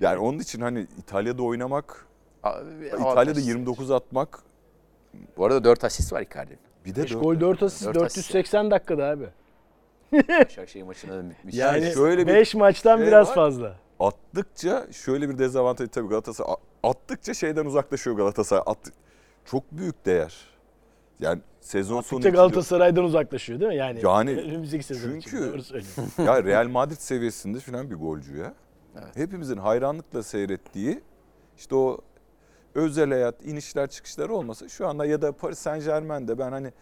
Yani onun için hani İtalya'da oynamak, İtalya'da 29 atmak Bu arada 4 asist var Icardi'nin. bir de 5 dört- gol 4 asist Dört asist. 480 dakikada abi. Başakşehir maçında da bitmiş. Yani şöyle bir 5 maçtan şey biraz var. fazla. attıkça şöyle bir dezavantaj tabii Galatasaray attıkça şeyden uzaklaşıyor Galatasaray. Attı, çok büyük değer. Yani sezon sonu Attıkça içinde- Galatasaray'dan uzaklaşıyor değil mi? Yani, Yani önümüzdeki sezon için çünkü- söylüyorsun. ya Real Madrid seviyesinde falan bir golcü ya. Evet. Hepimizin hayranlıkla seyrettiği işte o özel hayat, inişler çıkışlar olmasa şu anda ya da Paris Saint Germain'de ben hani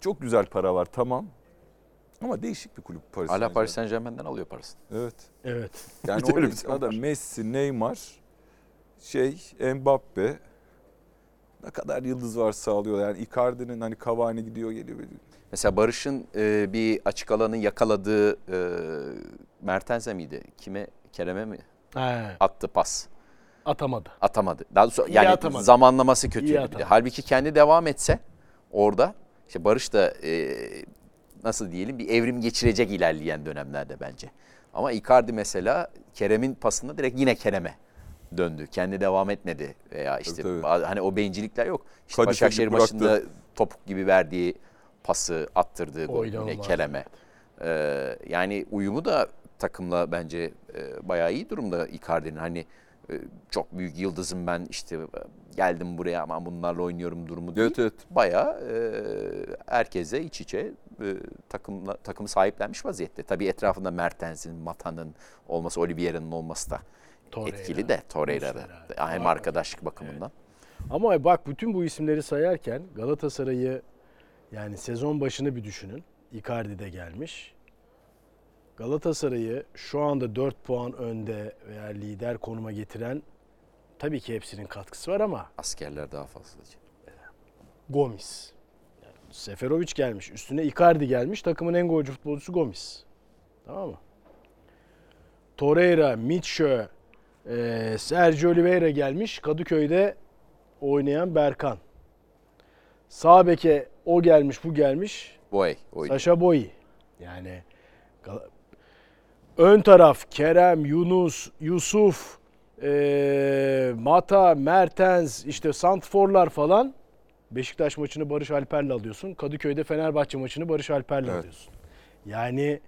çok güzel para var tamam. Ama değişik bir kulüp Paris Hala Paris Saint Germain'den alıyor parasını. Evet. Evet. Yani orada var. Messi, Neymar, şey Mbappe ne kadar yıldız varsa alıyor. Yani Icardi'nin hani Cavani gidiyor geliyor. Mesela Barış'ın e, bir açık alanı yakaladığı e, Mertens'e miydi? Kime? Kerem'e mi? He, Attı pas. atamadı. Atamadı. Daha İyi yani atamadı. zamanlaması kötüydü. Bir de. Halbuki kendi devam etse orada işte Barış da e, nasıl diyelim bir evrim geçirecek ilerleyen dönemlerde bence. Ama Icardi mesela Kerem'in pasında direkt yine Kerem'e döndü. Kendi devam etmedi veya işte tabii. bazı- hani o bencillikler yok. İşte Kadife Başakşehir maçında topuk gibi verdiği pası attırdığı gol yine. Kerem'e. Ee, yani uyumu da takımla bence e, bayağı iyi durumda Icardi'nin. Hani e, çok büyük yıldızım ben işte geldim buraya ama bunlarla oynuyorum durumu değil. Evet evet. Bayağı e, herkese iç içe e, takımla, takımı sahiplenmiş vaziyette. Tabii etrafında Mertens'in, Mata'nın olması, Oliveira'nın olması da Torreira, etkili de Torreira'da. Hem arkadaşlık bakımından. Ama bak bütün bu isimleri sayarken Galatasaray'ı yani sezon başını bir düşünün. Icardi de gelmiş. Galatasaray'ı şu anda 4 puan önde veya lider konuma getiren tabii ki hepsinin katkısı var ama Askerler daha fazla. Gomis. Yani Seferovic gelmiş. Üstüne Icardi gelmiş. Takımın en golcü futbolcusu Gomis. Tamam mı? Torreira, Mitchell, eee, Sergio Oliveira gelmiş. Kadıköy'de oynayan Berkan. Sağ beke o gelmiş, bu gelmiş. Boy oyuncu. Saşa Boy. Yani Gal- ön taraf Kerem, Yunus, Yusuf, Ee, Mata, Mertens, işte Santforlar falan. Beşiktaş maçını Barış Alper'le alıyorsun. Kadıköy'de Fenerbahçe maçını Barış Alper'le Evet. alıyorsun. Yani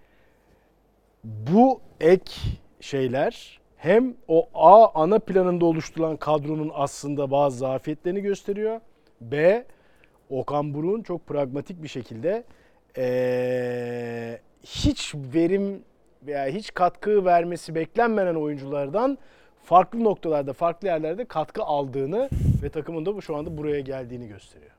bu ek şeyler hem o A ana planında oluşturulan kadronun aslında bazı zafiyetlerini gösteriyor. B Okan Buruk'un çok pragmatik bir şekilde eee, hiç verim veya hiç katkı vermesi beklenmeyen oyunculardan farklı noktalarda, farklı yerlerde katkı aldığını ve takımın da bu şu anda buraya geldiğini gösteriyor.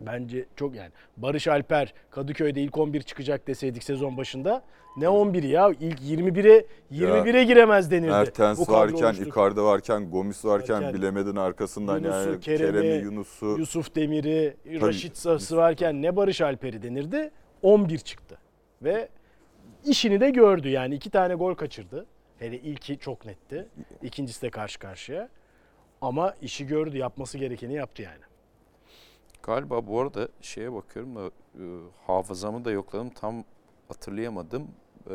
Bence çok yani. Barış Alper Kadıköy'de ilk 11 çıkacak deseydik sezon başında ne 11'i ya ilk 21'e 21'e giremez denirdi. Mertens varken. Icardi varken, Gomis varken, Varken, bilemedin arkasından Yunus'u, yani Kerem'i, Kerem'i, Yunus'u. Yusuf Demir'i, Raşit Sası varken ne Barış Alper'i denirdi. 11 çıktı. Ve işini de gördü yani iki tane gol kaçırdı. Hele ilki çok netti. İkincisi de karşı karşıya. Ama işi gördü, yapması gerekeni yaptı yani. Galiba bu arada şeye bakıyorum da e, hafızamı da yokladım tam hatırlayamadım. E,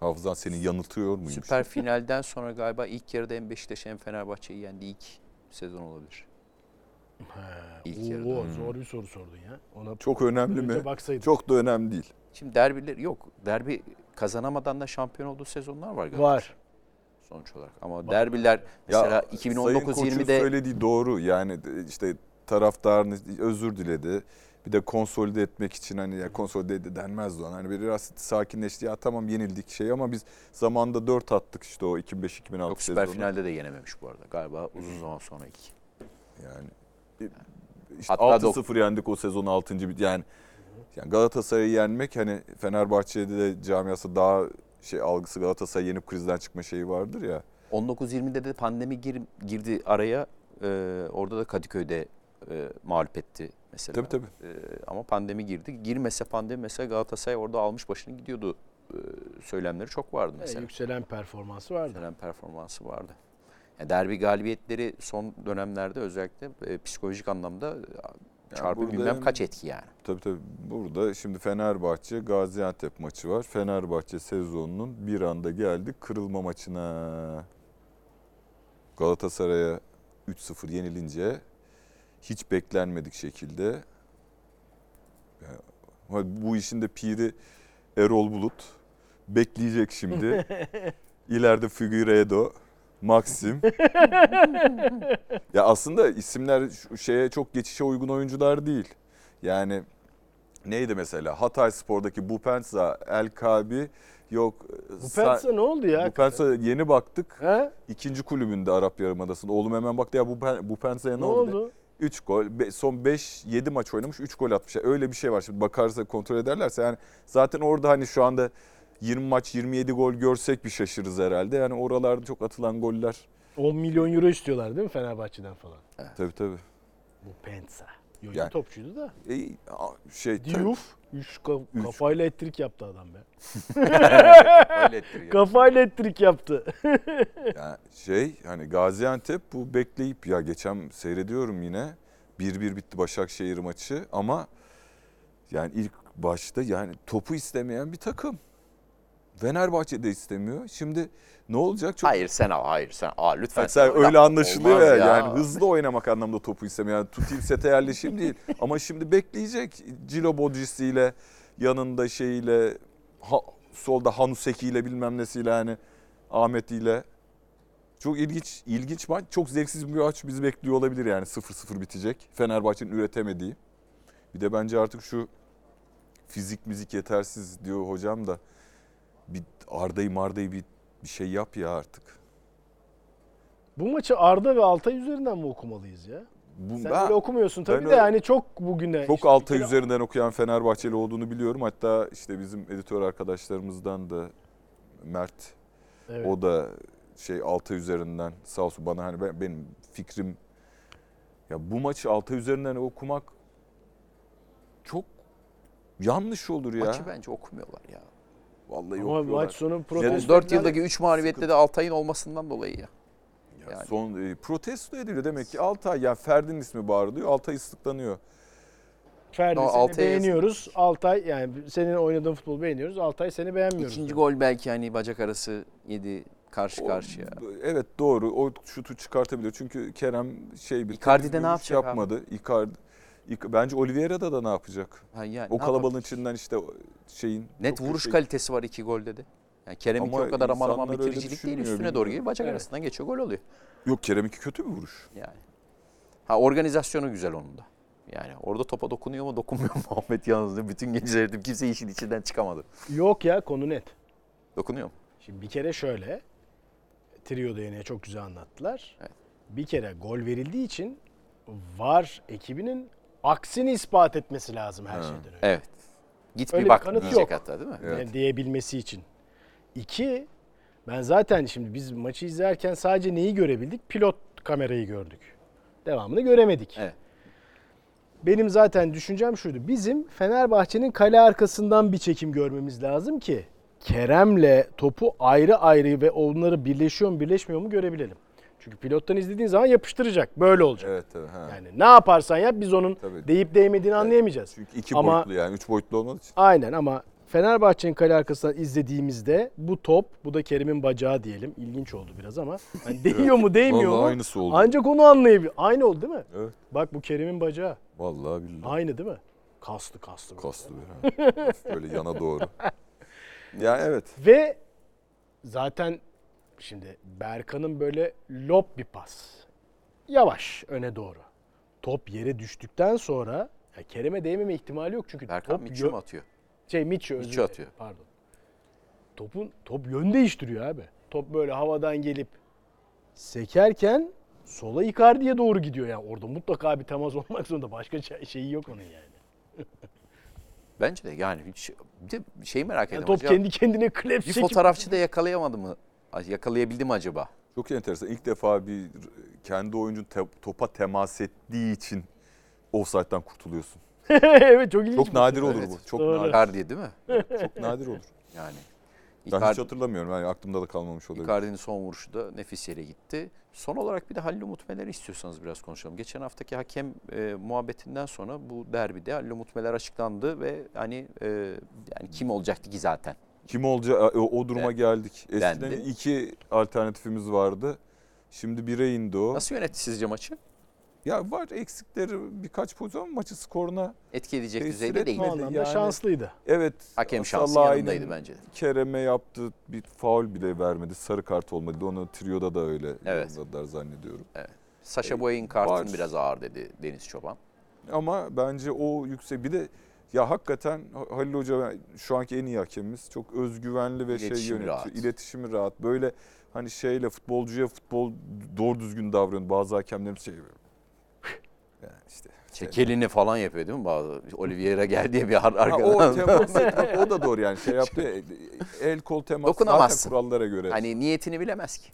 Hafızan seni yanıltıyor muymuş? süper finalden sonra galiba ilk yarıda hem Beşiktaş hem Fenerbahçe'yi yendi ilk sezon olabilir. İlk yarıda. Oo, zor bir soru sordun ya. Ona Çok önemli mi? baksaydık. Çok da önemli değil. Şimdi derbiler yok. Derbi kazanamadan da şampiyon olduğu sezonlar var galiba. var. sonuç olarak. Ama derbiler mesela Sayın Koç'un 2019-20'de söylediği doğru. Yani de- işte taraftarını özür diledi. Bir de konsolide etmek için hani ya konsolide denmezdi ona. Hani biraz sakinleşti. Ya tamam yenildik şey ama biz zamanda 4 attık işte o 2005-2006 yok süper sezonu. finalde de yenememiş bu arada. Galiba uzun zaman sonra ilk. Yani işte Hatta 6-0 yendik o sezon 6. bit. Yani, yani Galatasaray'ı yenmek hani Fenerbahçe'de de camiası daha şey algısı Galatasaray yenip krizden çıkma şeyi vardır ya. 19-20'de de pandemi gir- girdi araya. Ee, orada da Kadıköy'de e, mağlup etti mesela. Tabii tabii. Ee, ama pandemi girdi. Girmese pandemi mesela Galatasaray orada almış başını gidiyordu. Ee, söylemleri çok vardı E, mesela. yükselen performansı vardı. Yükselen performansı vardı. Yani derbi galibiyetleri son dönemlerde özellikle e, psikolojik anlamda e, çarpı burada bilmem kaç etki yani. Tabii tabii. Burada şimdi Fenerbahçe Gaziantep maçı var. Fenerbahçe sezonunun bir anda geldi kırılma maçına. Galatasaray'a 3-0 yenilince hiç beklenmedik şekilde yani bu işin de piri Erol Bulut bekleyecek şimdi. İleride Figueiredo, Maxim. ya aslında isimler şeye çok geçişe uygun oyuncular değil. Yani neydi mesela Hatay Spor'daki Bupensa, El Kabi yok. Bu Pensa ne oldu ya? Bupensa yeni baktık. He? ikinci kulübünde Arap Yarımadası'nda. Oğlum hemen baktı ya Bupen- Bupensa'ya ne, Ne oldu? oldu? 3 gol. be- son 5-7 maç oynamış 3 gol atmış. Öyle bir şey var. Şimdi bakarsa kontrol ederlerse yani zaten orada hani şu anda 20 maç 27 gol görsek bir şaşırırız herhalde. Yani oralarda çok atılan goller. 10 milyon euro istiyorlar değil mi Fenerbahçe'den falan? Tabii tabii. Bu Pensa. Yo, Yani- topçuydu da. E, şey Diouf. Üç ka- Üç. kafayla ettirik yaptı adam be. Öyle ettiriyor. Kafayla ettirik yaptı. Yani şey hani Gaziantep bu bekleyip ya geçen seyrediyorum yine 1-1 bitti Başakşehir maçı ama yani ilk başta yani topu istemeyen bir takım. Fenerbahçe de istemiyor. Şimdi ne olacak? Çok Hayır sen al, hayır sen al lütfen. Yani sen oynama. öyle anlaşılıyor Olmaz ya, yani hızlı oynamak anlamda topu istemiyor. Yani tutayım sete yerleşeyim değil. Ama şimdi bekleyecek Cilo Bodrisi'yle yanında şeyiyle ha, solda Hanuseki'yle bilmem nesiyle yani Ahmet'iyle. Çok ilginç ilginç maç. Çok zevksiz bir maç bizi bekliyor olabilir yani 0-0 bitecek. Fenerbahçe'nin üretemediği. Bir de bence artık şu fizik müzik yetersiz diyor hocam da bir Arda'yı Marda'yı bir, bir şey yap ya artık. Bu maçı Arda ve Altay üzerinden mi okumalıyız ya? Bu, Sen ben öyle okumuyorsun tabii de öyle- yani çok bugüne. çok işte Altay bir- üzerinden okuyan Fenerbahçeli olduğunu biliyorum. Hatta işte bizim editör arkadaşlarımızdan da Mert Evet. o da şey Altay üzerinden sağ olsun bana hani ben- benim fikrim ya bu maçı Altay üzerinden okumak çok yanlış olur ya. Maçı bence okumuyorlar ya. Vallahi Ama maç sonu Son protesto 4 edilen- yıldaki 3 mağlubiyette de Altay'ın olmasından dolayı ya. Ya yani. Son e, protesto ediliyor demek ki Altay yani Ferdi'nin ismi bağırılıyor. Altay ıslıklanıyor. Ferdi seni Altay'a beğeniyoruz. Altay yani senin oynadığın futbolu beğeniyoruz. Altay seni beğenmiyoruz. İkinci gol belki hani bacak arası yedi karşı O- karşıya. Evet doğru. O şutu çıkartabilir. Çünkü Kerem şey bir Icardi temiz de bir ne yapacak abi? yapmadı. Icardi İk- bence Oliveira da ne yapacak? Ha yani O ne kalabalığın içinden işte şeyin Net vuruş şey- kalitesi var iki golde de. Yani Kerem'inki Ama o kadar aman aman bitiricilik değil. Üstüne doğru bilmiyorum. geliyor. Bacak Evet. arasından geçiyor gol oluyor. Yok Kerem'inki kötü bir vuruş. Yani. Ha organizasyonu güzel onun da. Yani orada topa dokunuyor mu dokunmuyor mu Muhammed yalnız. Bütün gece seyrettim kimse işin içinden çıkamadı. Yok ya konu net. Dokunuyor mu? Şimdi bir kere şöyle. Trio'da yine çok güzel anlattılar. Evet. Bir kere gol verildiği için VAR ekibinin aksini ispat etmesi lazım her şeyden önce. Evet. Git Öyle bir bir bak kanıt diyecek yok. hatta değil mi? Evet. Yani diyebilmesi için. İki, ben zaten şimdi biz maçı izlerken sadece neyi görebildik? Pilot kamerayı gördük. Devamını göremedik. Evet. Benim zaten düşüncem şuydu. Bizim Fenerbahçe'nin kale arkasından bir çekim görmemiz lazım ki Kerem'le topu ayrı ayrı ve onları birleşiyor mu birleşmiyor mu görebilelim. Çünkü pilottan izlediğin zaman yapıştıracak. Böyle olacak. Evet evet. Ha. Yani ne yaparsan yap biz onun Tabii. deyip değmediğini anlayamayacağız. Çünkü iki Ama- boyutlu yani üç boyutlu olmadığı için. Aynen ama Fenerbahçe'nin kale arkasından izlediğimizde bu top, bu da Kerim'in bacağı diyelim. İlginç oldu biraz ama hani değiyor mu değmiyor Vallahi mu? aynısı oldu. Ancak onu anlayabilir. Aynı oldu değil mi? Evet. Bak bu Kerim'in bacağı. Vallahi billahi. Aynı değil mi? Kaslı kaslı. Kaslı bir ha. Böyle yana doğru. Ya evet. Ve zaten şimdi Berkan'ın böyle lob bir pas. Yavaş öne doğru. Top yere düştükten sonra ya Kerem'e değmeme ihtimali yok çünkü Berkan top Mitchell yö- mi atıyor? Şey Mitchell özür dilerim, atıyor. Pardon. Topun top yön değiştiriyor abi. Top böyle havadan gelip sekerken sola Icardi'ye doğru gidiyor yani. Orada mutlaka bir temas olmak zorunda. Başka şey- şeyi yok onun yani. Bence de yani hiç, bir de şeyi merak yani ediyorum. top acaba kendi kendine klep bir fotoğrafçı da yakalayamadı mı? Yakalayabildi mi acaba? Çok enteresan. İlk defa bir kendi oyuncun te- topa temas ettiği için offside'dan kurtuluyorsun. evet çok ilginç. Çok nadir şey. olur Evet. bu. Çok Doğru. nadir. Icardi değil mi? Çok nadir olur. Yani. Ben hiç Icardi- hatırlamıyorum. Yani aklımda da kalmamış olabilir. Icardi'nin son vuruşu da nefis yere gitti. Son olarak bir de Halil Umut Meler'i istiyorsanız biraz konuşalım. Geçen haftaki hakem e, muhabbetinden sonra bu derbide Halil Umut Meler açıklandı ve hani e, yani kim olacaktı ki zaten? Kim olacağı o, o duruma Evet. geldik. Eskiden Dendi. iki alternatifimiz vardı. Şimdi bire indi o. Nasıl yönetti sizce maçı? Ya var eksikleri birkaç pozisyon maçı skoruna Etki edecek düzeyde değil. Yani- şanslıydı. evet Hakem şansı yanındaydı bence de. Kerem'e yaptı bir faul bile vermedi. Sarı kart olmadı. Onu Trio'da da öyle Evet. zannediyorum. Saşa Boy'un kartın var. biraz ağır dedi Deniz Çoban. Ama bence o yüksek bir de ya hakikaten Halil Hoca şu anki en iyi hakemimiz. Çok özgüvenli ve şey İletişimi yönetiyor. rahat. İletişimi rahat. Böyle hani şeyle futbolcuya futbol doğru düzgün davranıyor. Bazı hakemlerimiz şey. Yani işte. şey- Çekelini falan yapıyor değil mi bazı? Oliveira geldi diye bir ar- o arkadan. temas etmek o da doğru yani şey yaptı. El kol temas Dokunamazsın. zaten kurallara göre. hani niyetini bilemez ki.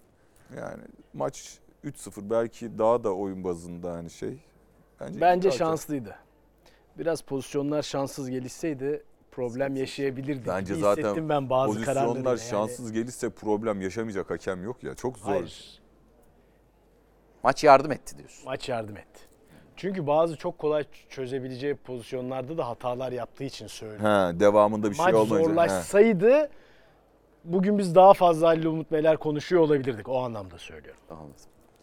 Yani maç 3-0 belki daha da oyun bazında hani şey. Bence, Bence şanslıydı. Biraz pozisyonlar şanssız gelişseydi problem yaşayabilirdi. Bence gibi zaten hissettim ben bazı. Pozisyonlar yani. şanssız gelirse problem yaşamayacak hakem yok ya. Çok zor. Hayır. Maç yardım etti diyorsun. Maç yardım etti. Çünkü bazı çok kolay çözebileceği pozisyonlarda da hatalar yaptığı için söylüyorum. Ha, devamında bir Maç şey olmayacak. Ha. zorlaşsaydı bugün biz daha fazla Halil Umut Meler konuşuyor olabilirdik. O anlamda söylüyorum. Anladım.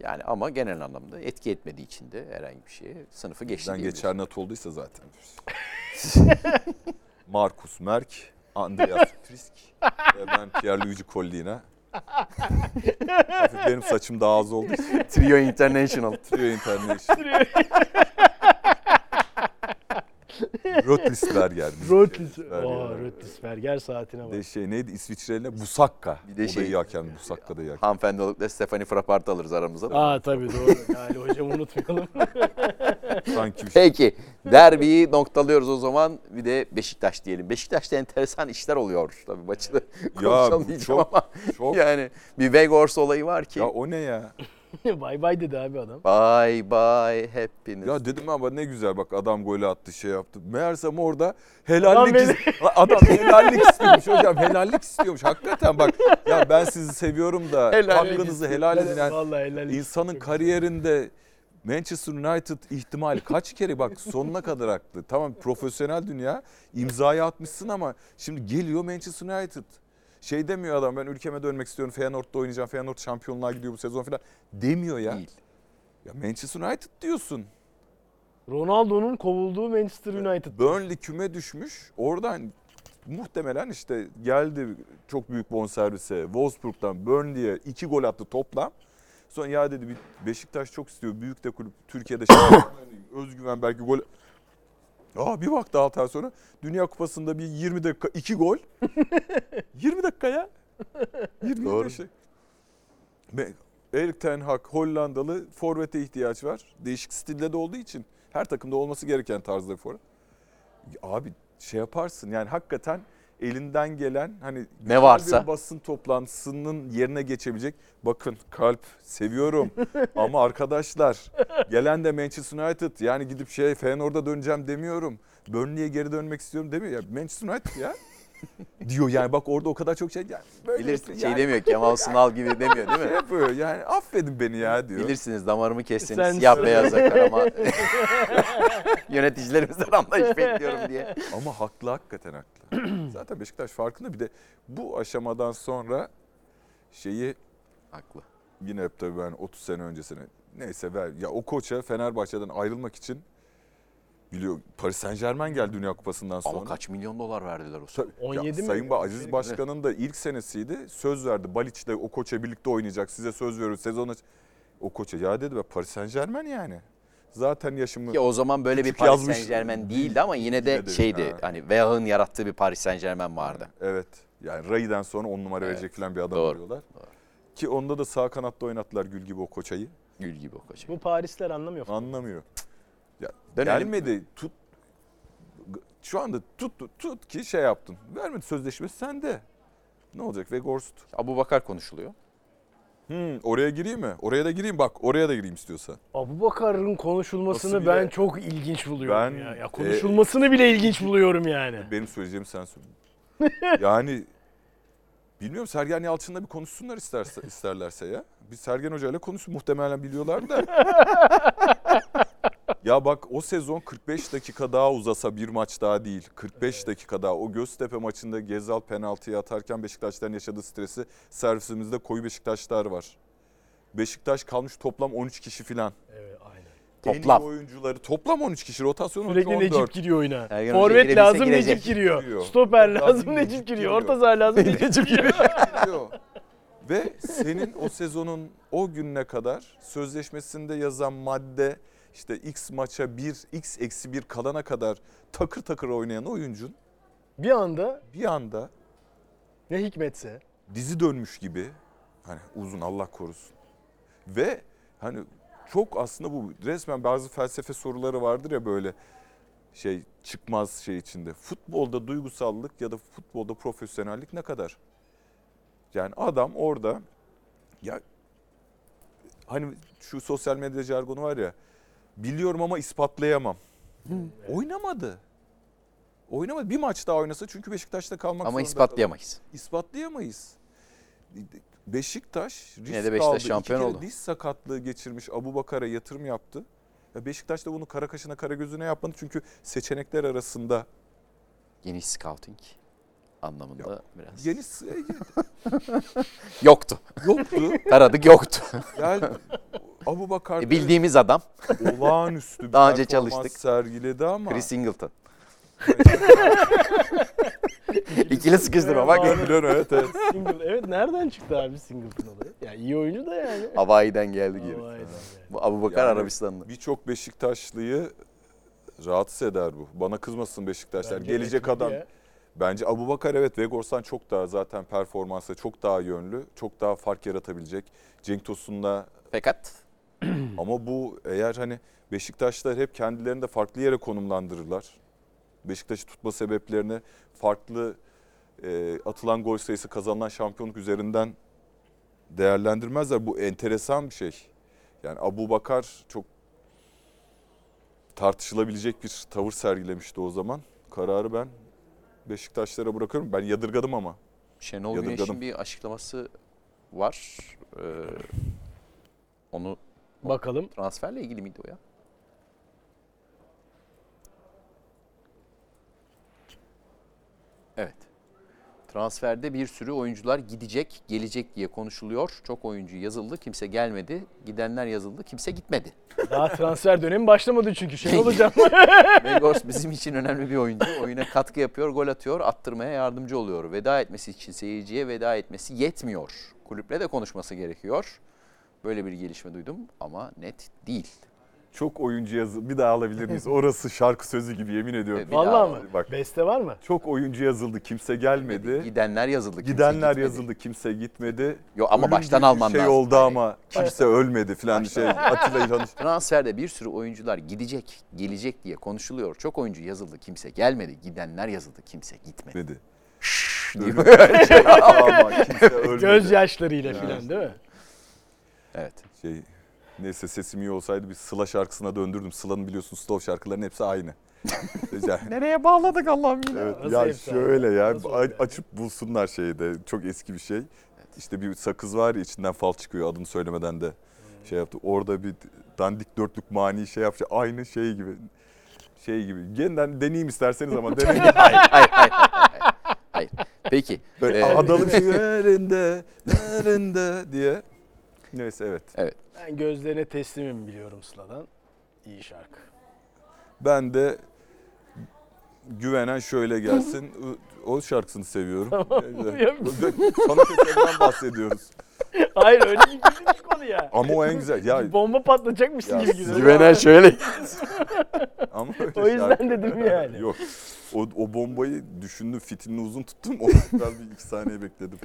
Yani ama genel anlamda etki etmediği için de herhangi bir şeye sınıfı geçti Bizden geçer not olduysa zaten. Markus Merk, Andreas Frisk ve ben Pierluigi Collina. Benim saçım daha az için Trio International. Trio International. Rotlisberger. Rotlis, Rotlisberger. Oo, Rotlisberger saatine Bir bak. de şey neydi İsviçre'yle Busakka. Bir de şey- o da iyi hakem. Busakka da iyi hakem. Hanımefendi olup da Stephanie Frappart alırız aramıza. Aa tabii doğru. Halil hocam unutmayalım. Sanki bir şey. Peki derbiyi noktalıyoruz o zaman. Bir de Beşiktaş diyelim. Beşiktaş'ta enteresan işler oluyor. Tabii maçı da konuşalım diyeceğim çok- ama Çok. yani bir Vegors olayı var ki. Ya o ne ya? bay bay dedi abi adam. Bye bye hepiniz. Ya dedim ama ne güzel bak adam golü attı şey yaptı. Meğersem orada helallik Adam adam helallik istiyormuş hocam helallik istiyormuş. Hakikaten bak ya ben sizi seviyorum da Helal hakkınızı helal edin. Yani Vallahi helal olsun. insanın kariyerinde Manchester United ihtimali kaç kere bak sonuna kadar haklı. Tamam profesyonel dünya imzayı atmışsın ama şimdi geliyor Manchester United. Şey demiyor adam ben ülkeme dönmek istiyorum. Feyenoord'da oynayacağım. Feyenoord şampiyonluğa gidiyor bu sezon falan. Demiyor ya. Değil. Ya Manchester United diyorsun. Ronaldo'nun kovulduğu Manchester United. Burnley küme düşmüş. Oradan muhtemelen işte geldi çok büyük bonservise. Wolfsburg'dan Burnley'e iki gol attı toplam. Sonra ya dedi bir Beşiktaş çok istiyor. Büyük de kulüp Türkiye'de oynayayım. Özgüven belki gol. Aa bir baktı 6 ay sonra Dünya Kupası'nda bir 20 dakika 2 gol. 20 dakika ya. 20 Doğru. dakika. Ve Erik Ten Hag Hollandalı forvete ihtiyaç var. Değişik stilde de olduğu için her takımda olması gereken tarzda bir forvet. Abi şey yaparsın yani hakikaten elinden gelen hani güzel varsa. bir basın toplantısının yerine geçebilecek. Bakın kalp seviyorum ama arkadaşlar gelen de Manchester United yani gidip şey Feyenoord'a döneceğim demiyorum. Burnley'e geri dönmek istiyorum demiyor ya Manchester United ya. diyor yani bak orada o kadar çok şey yani böyle Bilirsin yani şey demiyor Kemal Sunal gibi demiyor değil şey mi? yapıyor yani affedin beni ya diyor. Bilirsiniz damarımı kesseniz Sen siyah söyle. beyaz akar ama yöneticilerimizden anlayış bekliyorum diye. Ama haklı hakikaten haklı. Zaten Beşiktaş farkında bir de bu aşamadan sonra şeyi Haklı. yine hep tabii ben 30 sene öncesine neyse ver ya o koça Fenerbahçe'den ayrılmak için biliyor Paris Saint Germain geldi Dünya Kupası'ndan sonra. Ama kaç milyon dolar verdiler o sene. Tabii, 17 mi? Sayın Ba- Aziz Başkan'ın da ilk senesiydi. Söz verdi. Baliç'le o koça birlikte oynayacak. Size söz veriyoruz. Sezonu o koça ya dedi be Paris Saint Germain yani. Zaten yaşımı Ki o zaman böyle bir Paris yazmış. Saint Germain değildi ama yine de Yine de, şeydi ha. hani Veyah'ın yarattığı bir Paris Saint Germain vardı. Evet. Yani Ray'den sonra 10 numara Evet. verecek falan bir adam Doğru, arıyorlar. Ki onda da sağ kanatta oynattılar Gül gibi o koçayı. Gül gibi o koç. Bu Parisler anlamıyor. Anlamıyor. Ya Dönelim. gelmedi tut şu anda tut, tut tut ki şey yaptın. Vermedi sözleşmesi sende. Ne olacak Weghorst? Abu Bakar konuşuluyor. Hmm, oraya gireyim mi? Oraya da gireyim bak. Oraya da gireyim istiyorsan. Abu Bakar'ın konuşulmasını bir ben çok ilginç buluyorum Ben, ya. ya. e, Konuşulmasını bile ilginç buluyorum yani. Benim söyleyeceğimi sen söyle. yani bilmiyorum Sergen Yalçın'la bir konuşsunlar isterse, isterlerse ya. Bir Sergen Hoca ile konuşsun muhtemelen biliyorlar da. ya bak o sezon 45 dakika daha uzasa bir maç daha değil. 45 dakika daha. O Göztepe maçında Gezal penaltıyı atarken Beşiktaşların yaşadığı stresi servisimizde koyu Beşiktaşlar var. Beşiktaş kalmış toplam 13 kişi filan. Evet aynen. En iyi Toplam. oyuncuları toplam 13 kişi rotasyon Sürekli 14. Necip giriyor oyuna. Ergen Forvet lazım girecek. Necip giriyor. Giriyor. Stoper Lazım, lazım Necip giriyor. Orta saha lazım Necip giriyor. Ve senin o sezonun o gününe kadar sözleşmesinde yazan madde işte X maça 1, X eksi 1 kalana kadar takır takır oynayan oyuncun bir anda bir anda ne hikmetse dizi dönmüş gibi hani uzun Allah korusun. Ve hani çok aslında bu resmen bazı felsefe soruları vardır ya böyle şey çıkmaz şey içinde. Futbolda duygusallık ya da futbolda profesyonellik ne kadar? Yani adam orada ya hani şu sosyal medya jargonu var ya biliyorum ama ispatlayamam. Oynamadı. Oynamadı. Bir maç daha oynasa çünkü Beşiktaş'ta kalmak Ama zorunda ispatlayamayız. ispatlayamayız. Beşiktaş risk Beşiktaş aldı. şampiyon İki oldu. diş sakatlığı geçirmiş Abu Bakar'a yatırım yaptı. Ve Beşiktaş da bunu kara kaşına kara gözüne yapmadı. Çünkü seçenekler arasında Geniş scouting anlamında biraz. yeni e, Yoktu. yoktu. Aradık yoktu. Yani Abu Bakar E, Bildiğimiz adam olağanüstü bir Daha önce çalıştık. sergiledi ama Chris Singleton. İkili sıkıştırma bak. Biliyorum, evet evet. Single. Evet nereden çıktı abi Singleton olayı? Ya iyi oyuncu da yani. Havai'den geldi gibi. Vay be. Bu Abu Bakar Yani Arabistanlı. Birçok Beşiktaşlıyı rahatsız eder bu. Bana kızmasın Beşiktaşlar. Bence Gelecek adam ya. Bence Abubakar evet Vegors'tan çok daha zaten performansa çok daha yönlü. Çok daha fark yaratabilecek. Cenk Tosun'la Fakat ama bu eğer hani Beşiktaşlar hep kendilerini de farklı yere konumlandırırlar. Beşiktaş'ı tutma sebeplerini farklı e, atılan gol sayısı kazanılan şampiyonluk üzerinden değerlendirmezler. Bu enteresan bir şey. Yani Abu Bakar çok tartışılabilecek bir tavır sergilemişti o zaman. Kararı ben Beşiktaşlara bırakıyorum. Ben yadırgadım ama. Şenol. Güneş'in bir açıklaması var. Ee, onu Bakalım. transferle ilgili miydi o ya? Evet. Transferde bir sürü oyuncular gidecek, gelecek diye konuşuluyor. Çok oyuncu yazıldı, kimse gelmedi. Gidenler yazıldı, kimse gitmedi. Daha transfer dönemi başlamadı çünkü şey olacak. Vegors bizim için önemli bir oyuncu. Oyuna katkı yapıyor, gol atıyor, attırmaya yardımcı oluyor. Veda etmesi için seyirciye veda etmesi yetmiyor. Kulüple de konuşması gerekiyor. Böyle bir gelişme duydum ama net değil. Çok oyuncu yazı bir daha alabilir miyiz? Orası şarkı sözü gibi yemin ediyorum. Evet, bir daha Vallahi mı? Bak Beste var mı? çok oyuncu yazıldı kimse gelmedi. Gidenler yazıldı, kimse Gidenler gitmedi. yazıldı kimse gitmedi. Yo, ama Ölüm baştan gibi bir alman şey lazım. oldu ama kimse ölmedi falan şey. Atilla İlhan Transferde bir sürü oyuncular gidecek, gelecek diye konuşuluyor. Çok oyuncu yazıldı, kimse gelmedi. Gidenler yazıldı, kimse gitmedi. dedi. diye Ölüm ama kimse ölmedi. Gözyaşlarıyla filan değil mi? Evet. Şey, neyse sesim iyi olsaydı bir Sıla şarkısına döndürdüm. Sıla'nın biliyorsun Slow şarkıların hepsi aynı. Yani, Nereye bağladık Allah'ım yine? evet, Nasıl ya hepsi şöyle ya Nasıl a- oluyor? açıp bulsunlar şeyde çok eski bir şey. İşte bir sakız var ya içinden fal çıkıyor adını söylemeden de şey yaptı. Orada bir dandik dörtlük mani şey yapacak. Aynı şey gibi. Şey gibi. Yeniden deneyeyim isterseniz ama deneyin. hayır, hayır, hayır, hayır, hayır. Peki. Böyle Ee, adalı bir şey nerede, nerede diye. Neyse evet. Ben gözlerine teslimim biliyorum Sıla'dan. İyi şarkı. Ben de güvenen şöyle gelsin. O şarkısını seviyorum. Sana keserden bahsediyoruz. Hayır öyle bir güzel konu ya. Ama o en güzel. Ya, bomba patlayacakmışsın Ya, gibi güzel. Güvenen şöyle. ama O yüzden şarkı- dedim yani. Yok. O, o bombayı düşündüm, fitilini uzun tuttum. Onu biraz bir iki saniye bekledim.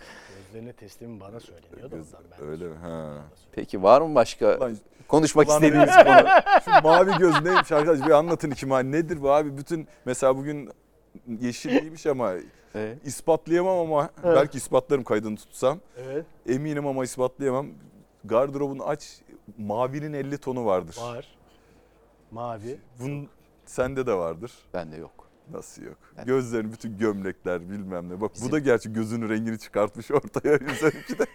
Gözlerine teslimim bana söyleniyor da Göz- ondan ben. öyle mi? Ha. Peki var mı başka Lan, konuşmak istediğiniz konu? şu mavi göz neymiş arkadaş? Bir anlatın iki mavi. Nedir bu abi? Bütün mesela bugün yeşil değilmiş ama Evet. ispatlayamam ama Evet. belki ispatlarım kaydını tutsam. Evet Eminim ama ispatlayamam. Gardırobunu aç. Mavinin 50 tonu vardır. var. Mavi. Bunun sende de vardır. Bende yok. Nasıl yok? Evet. Gözlerin bütün gömlekler bilmem ne. Bak Bizim- bu da gerçi gözünün rengini çıkartmış ortaya üzerinki de.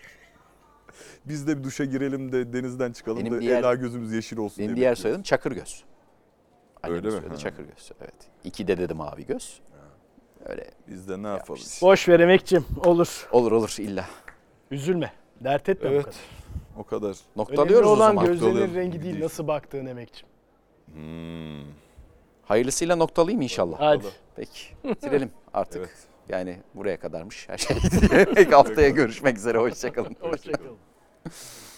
Biz de bir duşa girelim de denizden çıkalım Benim da diğer- Ela gözümüz yeşil olsun Benim diye diğer bekliyoruz. soyadım Çakırgöz. Öyle mi? soyadı Ha. Çakırgöz. Evet. İki de dedim mavi göz. Öyle. Biz de ne yapalım? Boş ver emekçim. Olur. Olur olur illa. Üzülme. Dert etme bu Evet. kadar. O kadar. Önemli Noktalıyoruz o olan zaman. gözlerinin rengi değil Değil. nasıl baktığın emekçim. Hmm. Hayırlısıyla noktalayayım inşallah. Hadi. Peki. Bitirelim artık. Evet. Yani buraya kadarmış her şey. Haftaya görüşmek üzere. Hoşçakalın. Hoşçakalın.